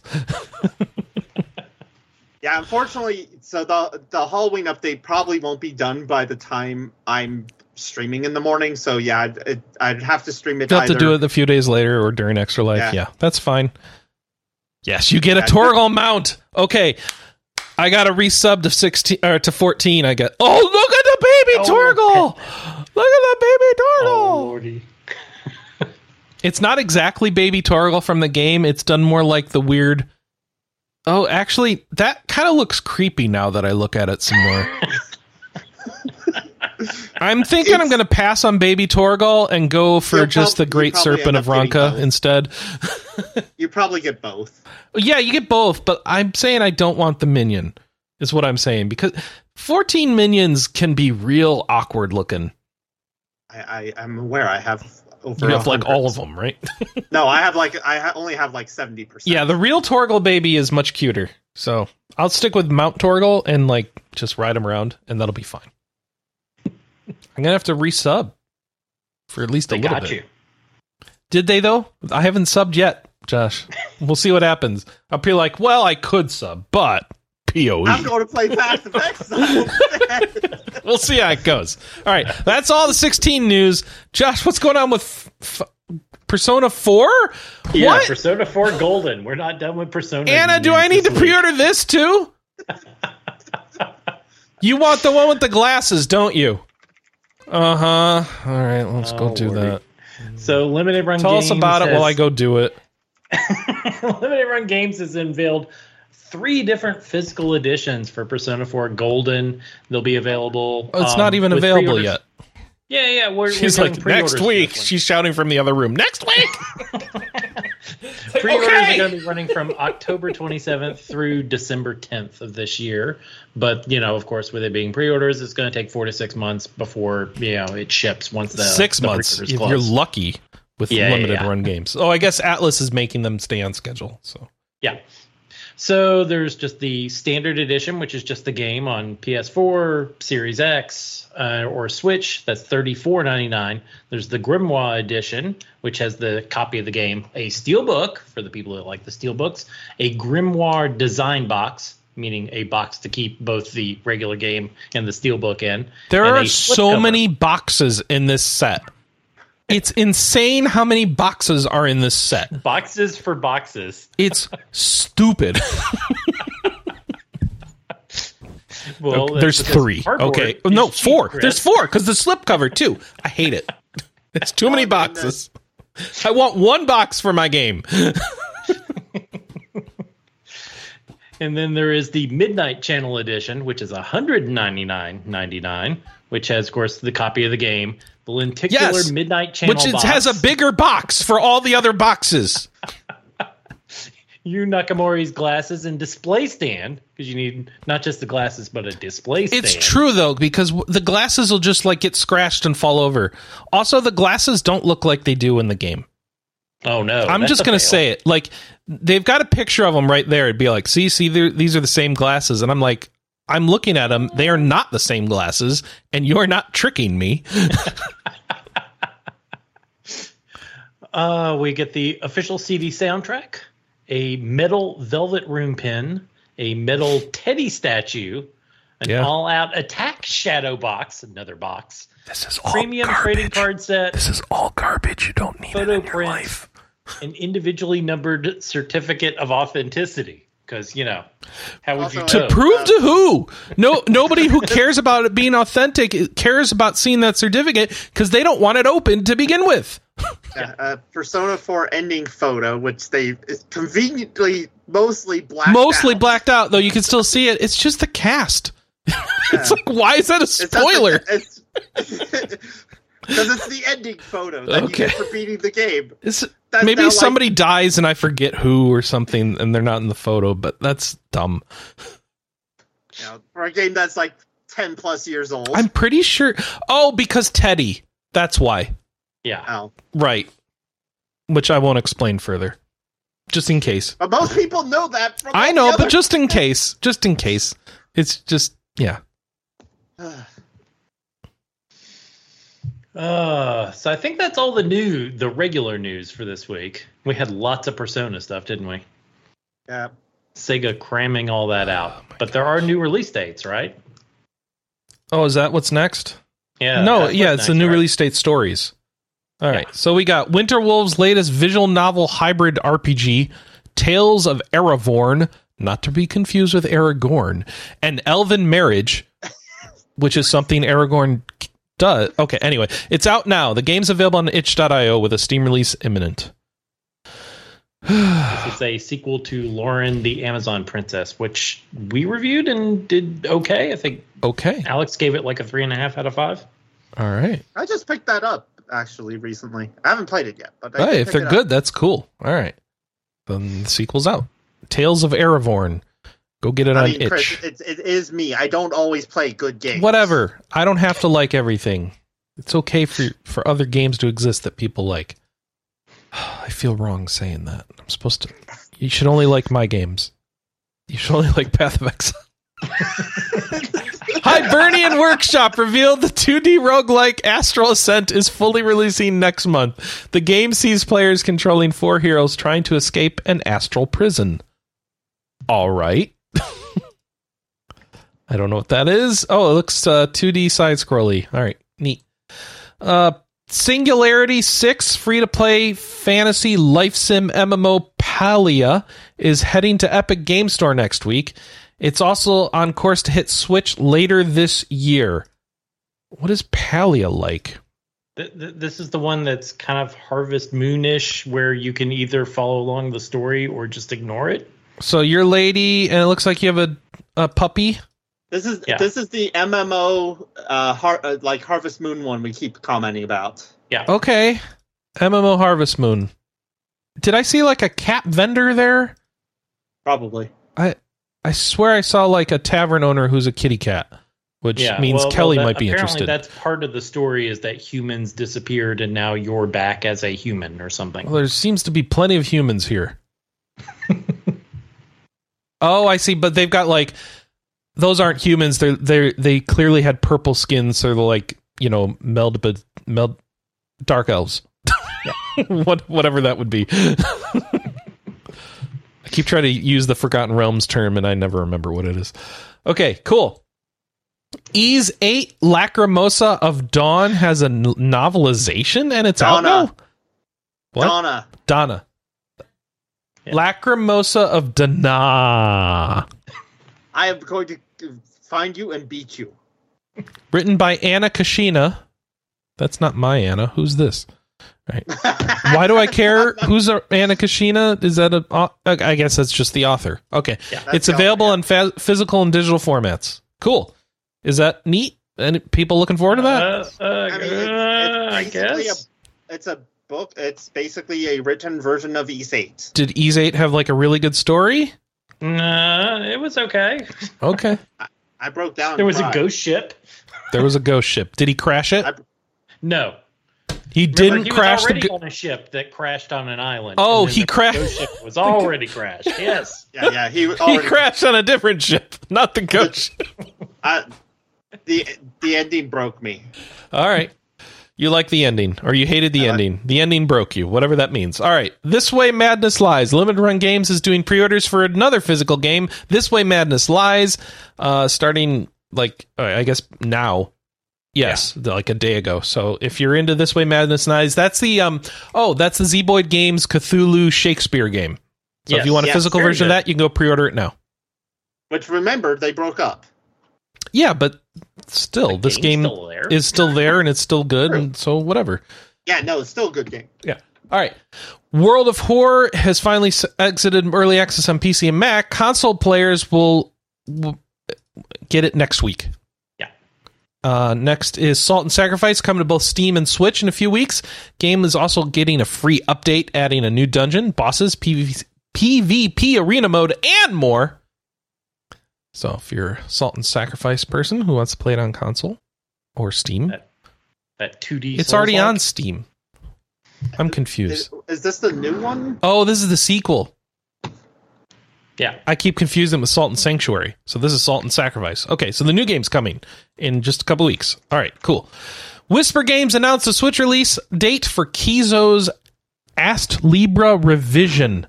Yeah. Unfortunately, so the the Halloween update probably won't be done by the time I'm streaming in the morning. So yeah, I'd, it, I'd have to stream it. You'll have to do it a few days later or during Extra Life. Yeah, Yeah. that's fine. Yes, you get a Yeah, Torgal mount. Okay. I got a resub to 16 or to 14. I got Oh, look at the baby Oh, Torgal. Look at the baby Torgal. Oh lordy. <laughs> It's not exactly Baby Torgal from the game. It's done more like the weird. Oh, actually, that kind of looks creepy now that I look at it some more. <laughs> I'm thinking I'm going to pass on Baby Torgal and go for You'll just prob- the Great Serpent of Ronka instead. <laughs> You probably get both. Yeah, you get both, but I'm saying I don't want the minion. Is what I'm saying because 14 minions can be real awkward looking. I, I I'm aware. I have over. You have like all of them, right? <laughs> No, I have like I only have like seventy percent. Yeah, the real Torgal baby is much cuter. So I'll stick with Mount Torgal and like just ride him around, and that'll be fine. I'm gonna have to resub for at least a little got bit. you. Did they though? I haven't subbed yet, Josh. we'll see what happens. I'll be like, well, I could sub, but POE. I'm going to play Path of Exile. we'll see how it goes. All right, that's all the 16 news. Josh, what's going on with f- f- Persona 4? Yeah, what? Persona 4 Golden. We're not done with Persona. Anna, do I need to pre-order this too? <laughs> you want the one with the glasses, don't you? Uh huh. All right, let's go Oh, do Lordy. that. So limited run. Tell games us about it while I go do it. <laughs> limited run games has unveiled three different physical editions for Persona 4 Golden. They'll be available. Oh, it's um, not even available pre-orders- yet. Yeah, yeah. We're, She's we're like, next week. She's shouting from the other room. Next <laughs> week. <laughs> Pre-orders okay. are going to be running from October 27th through December 10th of this year. But you know, of course, with it being pre-orders, it's going to take four to six months before you know it ships. Once the Six the months. If you're lucky with Yeah, yeah, limited yeah. run games. Oh, I guess Atlus is making them stay on schedule. So Yeah. So there's just the standard edition, which is just the game on PS4, Series X, uh, or Switch. That's $34.99. There's the Grimoire edition, which has the copy of the game, a steelbook for the people that like the steelbooks, a Grimoire design box, meaning a box to keep both the regular game and the steelbook in. there are so cover. many boxes in this set. It's insane how many boxes are in this set. boxes for boxes. It's stupid. <laughs> Well, There's three. Okay. No, cheap, four. Chris. There's four because the slipcover too. I hate it. It's too many Oh, boxes. I want one box for my game. <laughs> And then there is the Midnight Channel Edition, which is $199.99, which has, of course, the copy of the game, the lenticular Yes, Midnight Channel Which is, has a bigger box for all the other boxes. <laughs> Yu Narukami's glasses and display stand, because you need not just the glasses, but a display stand. It's true though because w- the glasses will just like get scratched and fall over. Also, the glasses don't look like they do in the game. Oh, no. I'm just gonna fail. say it. Like they've got a picture of them right there. It'd be like, see, see, these are the same glasses, and I'm like, I'm looking at them. They are not the same glasses, and you're not tricking me. <laughs> Uh, we get the official CD soundtrack, a metal velvet room pin, a metal Teddy statue, an Yeah. all-out attack shadow box, another box, This is premium trading card set, This is all garbage. You don't need Photo print. an individually numbered certificate of authenticity. Because you know, how would you Also, know? To prove to who? <laughs> No, nobody who cares about it being authentic cares about seeing that certificate because they don't want it open to begin with. <laughs> Yeah, uh, Persona 4 ending photo, which they conveniently mostly blacked Mostly out. blacked out, though you can still see it. It's just the cast. <laughs> it's Yeah. like, why is that a It's not spoiler? The- it's because it's the ending photo that Okay. you get for beating the game. It's, That's maybe now, like- somebody dies and I forget who or something, and they're not in the photo, but that's dumb. You know, for a game that's like ten plus years old. I'm pretty sure. Oh, because Teddy. That's why. yeah, Oh. Right. Which I won't explain further. Just in case. But most people know that. From I know, but just in <laughs> case. Just in case. It's just, yeah. <sighs> other- Uh, so I think that's all the new, the regular news for this week. We had lots of Persona stuff, didn't we? yeah. Sega cramming all that out, but there are new release dates, right? Oh, is that what's next? Yeah. no, yeah, what's it's the new right? release date stories. All right. Yeah. So we got Winter Wolves' latest visual novel hybrid RPG, Tales of Aravorn, not to be confused with Aragorn, and Elven Marriage, which is something Aragorn does. Okay, anyway, it's out now. The game's available on itch.io with a Steam release imminent. <sighs> This is a sequel to Loren the Amazon Princess, which we reviewed and did okay. I think Okay. Alex gave it like a three and a half out of five. All right. I just picked that up actually recently. I haven't played it yet, but I Hey, if they're it up. good, that's cool. All right. Then the sequel's out. Tales of Aravorn. Go get it I on mean, itch. Chris, it, it is me. I don't always play good games. Whatever. I don't have to like everything. It's okay for for other games to exist that people like. <sighs> I feel wrong saying that. I'm supposed to. You should only like my games. You should only like Path of Exile. <laughs> Hibernian Workshop revealed the 2D roguelike Astral Ascent is fully releasing next month. The game sees players controlling four heroes trying to escape an astral prison. All right. I don't know what that is. Oh, it looks uh, 2D side scrolly. All right, neat. Uh, Singularity 6 free to play fantasy life sim MMO Palia is heading to Epic Game Store next week. It's also on course to hit Switch later this year. What is Palia like? Th- th- This is the one that's kind of Harvest Moonish, where you can either follow along the story or just ignore it. So you're lady, and it looks like you have a, a puppy. This is Yeah. this is the MMO uh, har- uh, like Harvest Moon one we keep commenting about. Yeah. Okay, MMO Harvest Moon. Did I see like a cat vendor there? Probably. I I swear I saw like a tavern owner who's a kitty cat, which yeah, means well- Kelly well, that- might be apparently interested. That's part of the story is that humans disappeared and now you're back as a human or something. Well, there seems to be plenty of humans here. <laughs> oh, I see, but they've got like those aren't humans. They're they they clearly had purple skin, so they're like you know meld but meld dark elves. <laughs> what whatever that would be. <laughs> I keep trying to use the Forgotten Realms term, and I never remember what it is. Okay, cool. Ys 8 Lacrimosa of Dawn has a n- novelization and it's out Donna. now? What? Donna. Donna. Yeah. Lacrimosa of Dana. I am going to find you and beat you. Written by Anna Kashina. That's not my Anna. Who's this? Why do I care? <laughs> Who's Anna Kashina? Is that a? au- I guess that's just the author. Okay. Yeah. It's available author, in fa- physical and digital formats. Cool. Is that neat? And people looking forward to that? Uh, uh, I mean, it's, uh, I guess. a it's a book. It's basically a written version of Ys Eight. Did Ys 8 have like a really good story? Nah, it was okay. Okay. <laughs> I broke down. There was a ghost ship. there was a ghost ship. Did he crash it? I- No, He didn't he crash was the. Go- on a ship that crashed on an island. Oh, he crashed- ghost ship was already crashed. <laughs> Yes. Yeah, yeah. He was he crashed on a different ship, not the ghost. <laughs> I, the the ending broke me. All right. You like the ending, or you hated the I like- ending. The ending broke you, whatever that means. All right. This Way Madness Lies. Limited Run Games is doing pre orders for another physical game. This Way Madness Lies, uh, starting like, I guess now. Yes, like a day ago. So if you're into This Way Madness Lies, that's the, um, oh, that's the Zeboyd Games Cthulhu Shakespeare game. So if you want a yes, physical version of that, you can go pre order it now. Which remember they broke up. Yeah, but still, The this game still there. is still <laughs> there and it's still good, and so whatever. Yeah, no, it's still a good game. Yeah. All right. World of Horror has finally exited early access on PC and Mac. Console players will, will get it next week. Yeah. Uh, next is Salt and Sacrifice coming to both Steam and Switch in a few weeks. Game is also getting a free update, adding a new dungeon, bosses, PvP, PvP arena mode, and more. So if you're a Salt and Sacrifice person who wants to play it on console or Steam, That- that 2D. it's already Souls-like. on Steam. I'm confused. Is, is this the new one? Oh, this is the sequel. Yeah. I keep confusing with Salt and Sanctuary. So this is Salt and Sacrifice. Okay, so the new game's coming in just a couple weeks. All right, cool. Whisper Games announced a Switch release date for Keizo's Ast Libra revision.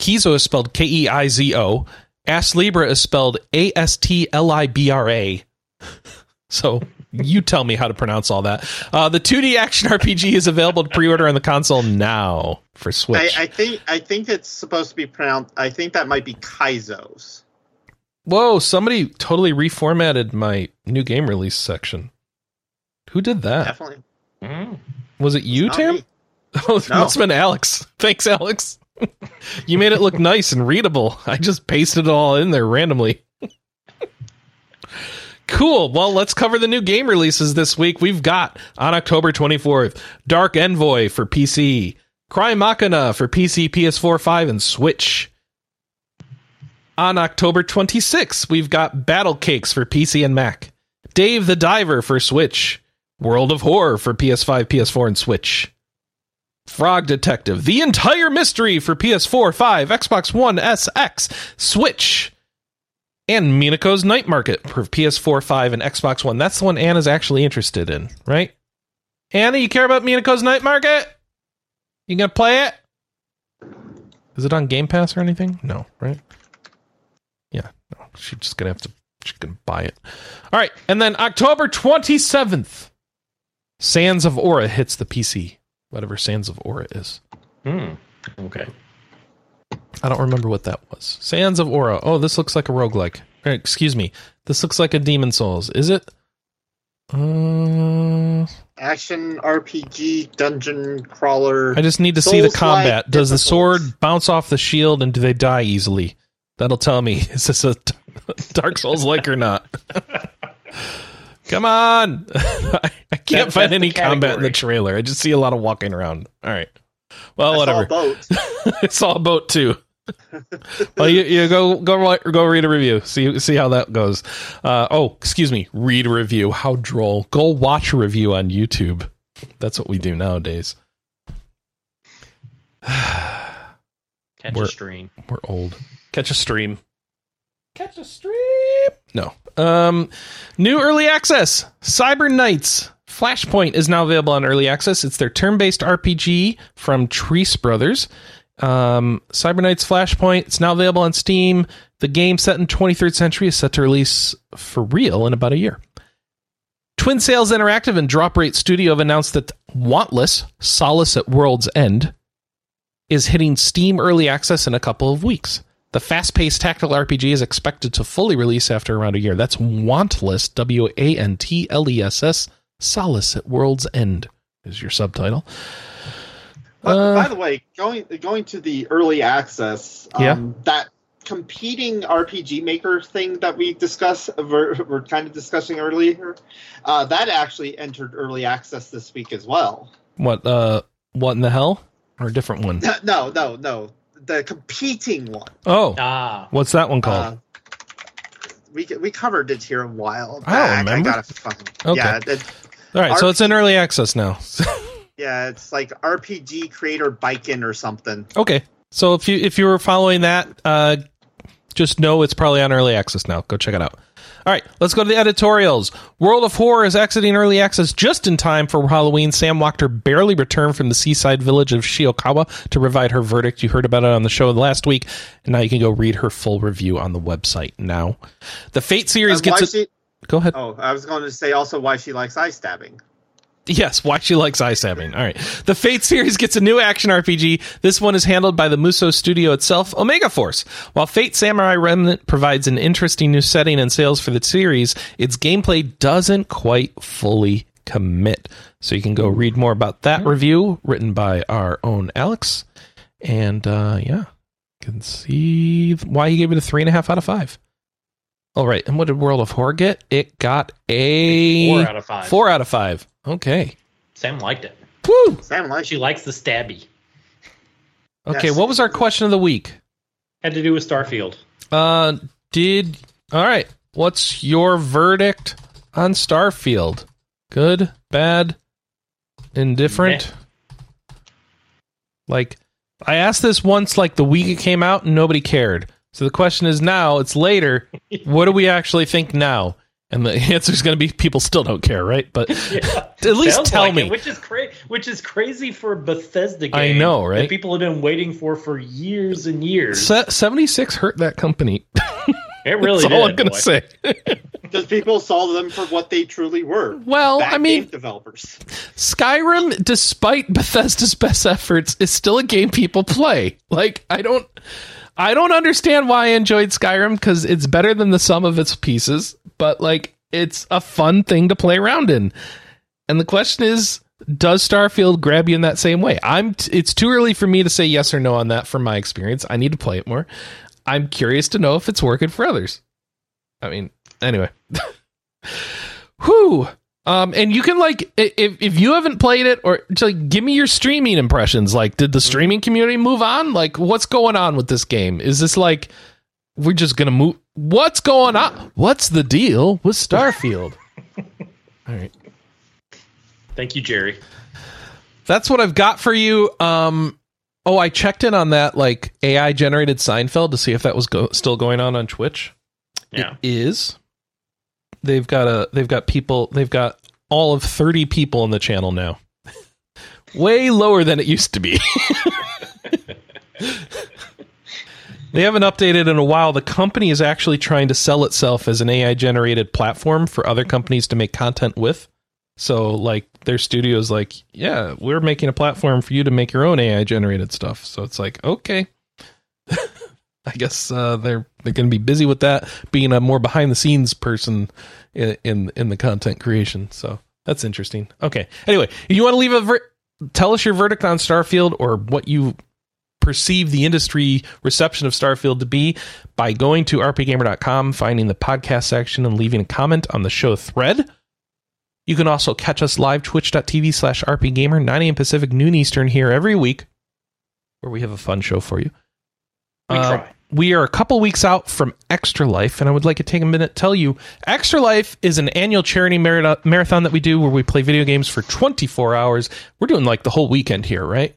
Kizo is spelled K E I Z O. Ast Libra is spelled A S T L I B R A. So you tell me how to pronounce all that. Uh, the 2D action RPG is available to pre-order on the console now for Switch. I, I think I think it's supposed to be pronounced. I think that might be Kaizo's. Whoa, somebody totally reformatted my new game release section. Who did that? Definitely. Mm. Was it you, Not Tim? me. <laughs> Oh, it No. must have been Alex. Thanks, Alex. You made it look nice and readable. I just pasted it all in there randomly. cool. Well, let's cover the new game releases this week. We've got on October 24th Dark Envoy for PC, Crymachina for PC, PS4, 5, and Switch. On October 26th, we've got Battle Cakes for PC and Mac, Dave the Diver for Switch, World of Horror for PS5, PS4, and Switch. Frog Detective, The Entire Mystery for PS4, 5, Xbox One, SX, Switch, and Minako's Night Market for PS4, 5, and Xbox One. That's the one Anna's actually interested in, right? Anna, you care about Minako's Night Market? You gonna play it? Is it on Game Pass or anything? No, right? Yeah, no. She's just gonna have to. She's gonna buy it. All right, and then October twenty seventh, Sands of Aura hits the PC. Whatever Sands of Aura is. Hmm. Okay. I don't remember what that was. Sands of Aura. Oh, this looks like a roguelike. Eh, Excuse me. This looks like a Demon Souls. Is it? Uh, Action RPG dungeon crawler. I just need to see the Souls-like combat. Does the sword bounce off the shield and do they die easily? That'll tell me <laughs> is this a <laughs> Dark Souls like or not. <laughs> Come on. I, <laughs> I can't That- find any combat in the trailer. I just see a lot of walking around. All right. Well, I saw whatever. a boat. <laughs> it's all boat too. <laughs> well, you, you go go go read a review. See see how that goes. Uh, oh, excuse me. Read a review. How droll. Go watch a review on YouTube. That's what we do nowadays. Catch We're- a stream. We're old. Catch a stream. Catch a stream. No. Um, new early access. Cyber Knights. Flashpoint is now available on early access. It's their turn-based RPG from Trese Brothers. Um, Cyber Knights Flashpoint. It's now available on Steam. The game set in 23rd century is set to release for real in about a year. Twin Sails Interactive and Drop Rate Studio have announced that Wantless, Solace at World's End, is hitting Steam Early Access in a couple of weeks. The fast paced tactical RPG is expected to fully release after around a year. That's Wantless, W A N T L E S S, Solace at World's End is your subtitle. But, Uh, by the way, going going to the early access, um, Yeah. that competing RPG maker thing that we discussed, we're, we're kind of discussing earlier, uh, that actually entered early access this week as well. What, uh, what in the hell? Or a different one? <laughs> No, no, no, the competing one. Oh, Ah. what's that one called? Uh, we we covered it here a while I don't remember. I gotta find. Okay. Yeah, it, All right, so it's in early access now. <laughs> Yeah, it's like RPG Creator Bikin or something. Okay. So if you if you were following that, uh, just know it's probably on early access now. Go check it out. All right, let's go to the editorials. World of Horror is exiting early access just in time for Halloween. Sam Wachter barely returned from the seaside village of Shiokawa to provide her verdict. You heard about it on the show last week, and now you can go read her full review on the website now. The Fate series uh, why gets a- she, Go ahead. oh, I was going to say also why she likes eye stabbing. Yes, why she likes eye stabbing. All right. The Fate series gets a new action RPG. This one is handled by the Muso studio itself, Omega Force. While Fate Samurai Remnant provides an interesting new setting and sales for the series, its gameplay doesn't quite fully commit. So you can go read more about that review written by our own Alex. And uh, yeah, you can see why he gave it a three and a half out of five. All right. And what did World of Horror get? It got a Four out of five. Four out of five. Okay. Sam liked it. Woo. Sam likes She likes the stabby. Okay, Yes. what was our question of the week? Had to do with Starfield. Uh did all right. What's your verdict on Starfield? Good, bad, indifferent? Like I asked this once like the week it came out and nobody cared. So the question is now, it's later, <laughs> what do we actually think now? And the <laughs> answer is going to be people still don't care, right? But <laughs> Yeah. <laughs> at least Sounds tell like me. it, which is crazy, which is crazy for a Bethesda game. I know, right? That people have been waiting for for years and years. Se- 76 hurt that company. it really That's all I'm going to say. because people saw them for what they truly were. Well, Bad I mean, game developers. Skyrim, despite Bethesda's best efforts, is still a game people play. Like, I don't, I don't understand why I enjoyed Skyrim because it's better than the sum of its pieces. But like, it's a fun thing to play around in. And the question is, does Starfield grab you in that same way? I'm. T- it's too early for me to say yes or no on that. From my experience, I need to play it more. I'm curious to know if it's working for others. I mean, anyway. <laughs> Whew. Um, and you can like if if you haven't played it or just, like give me your streaming impressions. Like, did the streaming community move on? Like, what's going on with this game? Is this like we're just gonna move? What's going on? What's the deal with Starfield? <laughs> All right, Thank you, Jerry. that's what I've got for you. Um, oh, I checked in on that like AI generated Seinfeld to see if that was go- still going on on Twitch. Yeah. It is. They've got a they've got people they've got all of 30 people in the channel now. <laughs> Way lower than it used to be. <laughs> they haven't updated in a while. The company is actually trying to sell itself as an AI generated platform for other companies to make content with. So like their studio's like, yeah, we're making a platform for you to make your own AI generated stuff. So it's like, okay. <laughs> I guess uh, they're they're going to be busy with that, being a more behind the scenes person in, in in the content creation. So that's interesting. Okay. Anyway, you want to leave a ver- tell us your verdict on Starfield or what you perceive the industry reception of Starfield to be by going to rpgamer.com, finding the podcast section, and leaving a comment on the show thread. You can also catch us live twitch.tv slash rpgamer, 9 a.m. Pacific, noon Eastern here every week, where we have a fun show for you. We Uh, try. We are a couple weeks out from Extra Life, and I would like to take a minute to tell you Extra Life is an annual charity mara- marathon that we do where we play video games for 24 hours. We're doing like the whole weekend here, right?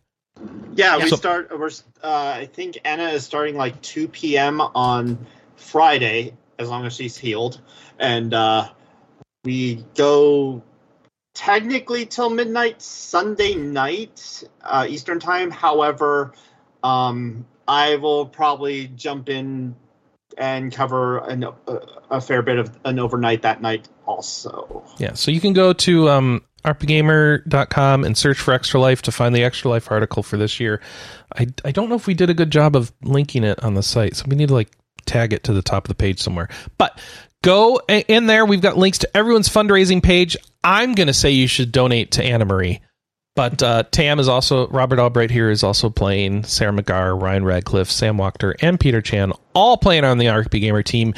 Yeah, we So- start. We're. Uh, I think Anna is starting like 2 p.m. on Friday, as long as she's healed, and uh, we go technically till midnight Sunday night uh, Eastern time. However, um, I will probably jump in and cover an, a, a fair bit of an overnight that night also. Yeah, so you can go to um, rpgamer.com and search for Extra Life to find the Extra Life article for this year. I, I don't know if we did a good job of linking it on the site, so we need to like tag it to the top of the page somewhere. But go in there. We've got links to everyone's fundraising page. I'm going to say you should donate to Anna Marie. But uh, Tam is also, Robert Albright here is also playing, Sarah McGar, Ryan Radcliffe, Sam Wachter, and Peter Chan, all playing on the RP Gamer team.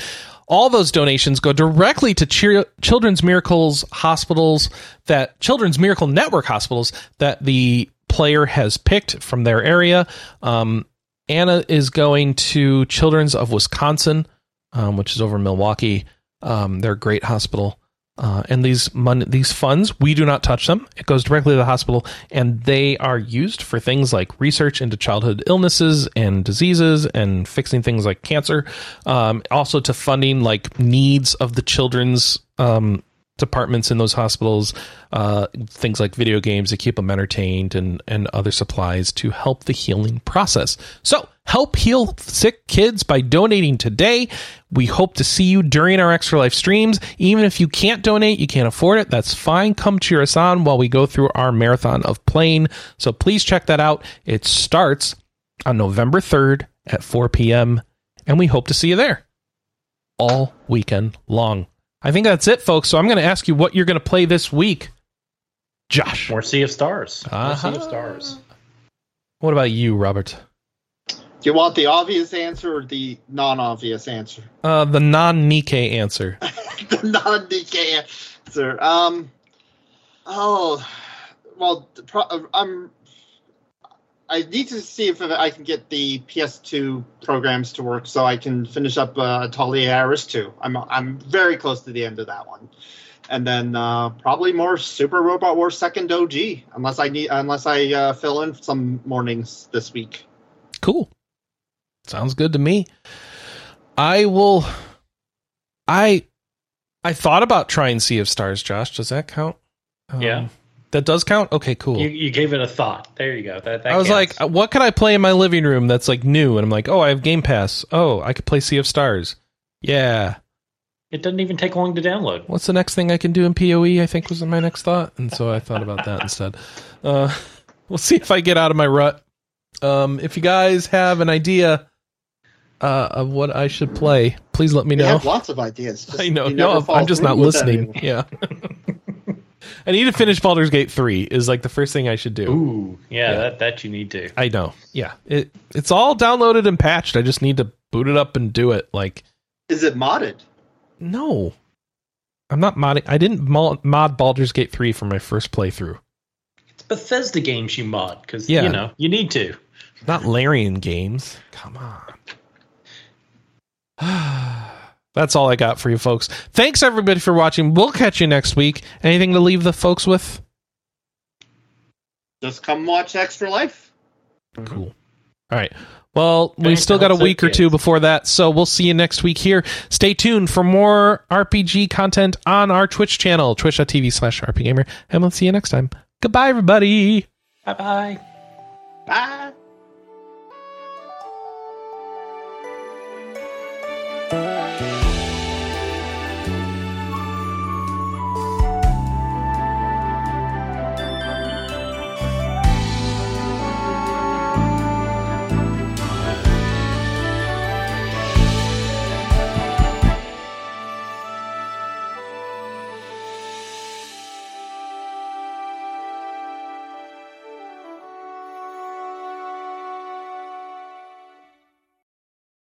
All those donations go directly to cheer- Children's Miracles hospitals, that Children's Miracle Network hospitals that the player has picked from their area. Um, Anna is going to Children's of Wisconsin, um, which is over Milwaukee. Um, they're a great hospital. Uh, and these mon- these funds, we do not touch them. It goes directly to the hospital, and they are used for things like research into childhood illnesses and diseases, and fixing things like cancer. Um, also to funding like needs of the children's um, departments in those hospitals, uh, things like video games to keep them entertained, and and other supplies to help the healing process. So help heal sick kids by donating today. We hope to see you during our Extra Life streams. Even if you can't donate, you can't afford it, that's fine. Come cheer us on while we go through our marathon of playing. So please check that out. It starts on November 3rd at 4 p.m., and we hope to see you there all weekend long. I think that's it, folks. So I'm going to ask you what you're going to play this week. Josh. More Sea of Stars. More Uh-huh. Sea of Stars. What about you, Robert? Do you want the obvious answer or the non-obvious answer? Uh, the non Nikke answer. <laughs> the non-DK answer. Um. Oh, well, I'm. I need to see if I can get the PS2 programs to work so I can finish up uh, Atelier Iris 2. I'm I'm very close to the end of that one, and then uh, probably more Super Robot Wars Second OG unless I need unless I uh, fill in some mornings this week. Cool. Sounds good to me. I will. I I thought about trying Sea of Stars, Josh. Does that count? Um, Yeah. That does count? Okay, cool. You, you gave it a thought. There you go. That, that I was counts. like, what could I play in my living room that's like new? And I'm like, oh, I have Game Pass. Oh, I could play Sea of Stars. Yeah. it doesn't even take long to download. What's the next thing I can do in PoE? I think was my next thought, and so I thought about that instead. Uh, <laughs> we'll see if I get out of my rut. Um, if you guys have an idea uh, of what I should play, please let me We know. have lots of ideas. just <laughs> I know. No, I'm just not with any of listening. Yeah. <laughs> I need to finish Baldur's Gate 3 is like the first thing I should do. Ooh, yeah, Yeah. that that you need to. I know. Yeah. It it's all downloaded and patched. I just need to boot it up and do it. Like Is it modded? no. I'm not modding. I didn't mo- mod Baldur's Gate 3 for my first playthrough. It's Bethesda games you mod because Yeah. you know you need to. Not Larian games. Come on. <sighs> That's all I got for you folks. Thanks everybody for watching. We'll catch you next week. Anything to leave the folks with? Just come watch Extra Life. Cool. All right. Well, we've still got a week or two before that, so we'll see you next week here. Stay tuned for more RPG content on our Twitch channel, twitch.tv slash rpgamer, and we'll see you next time. Goodbye, everybody. Bye bye. Bye.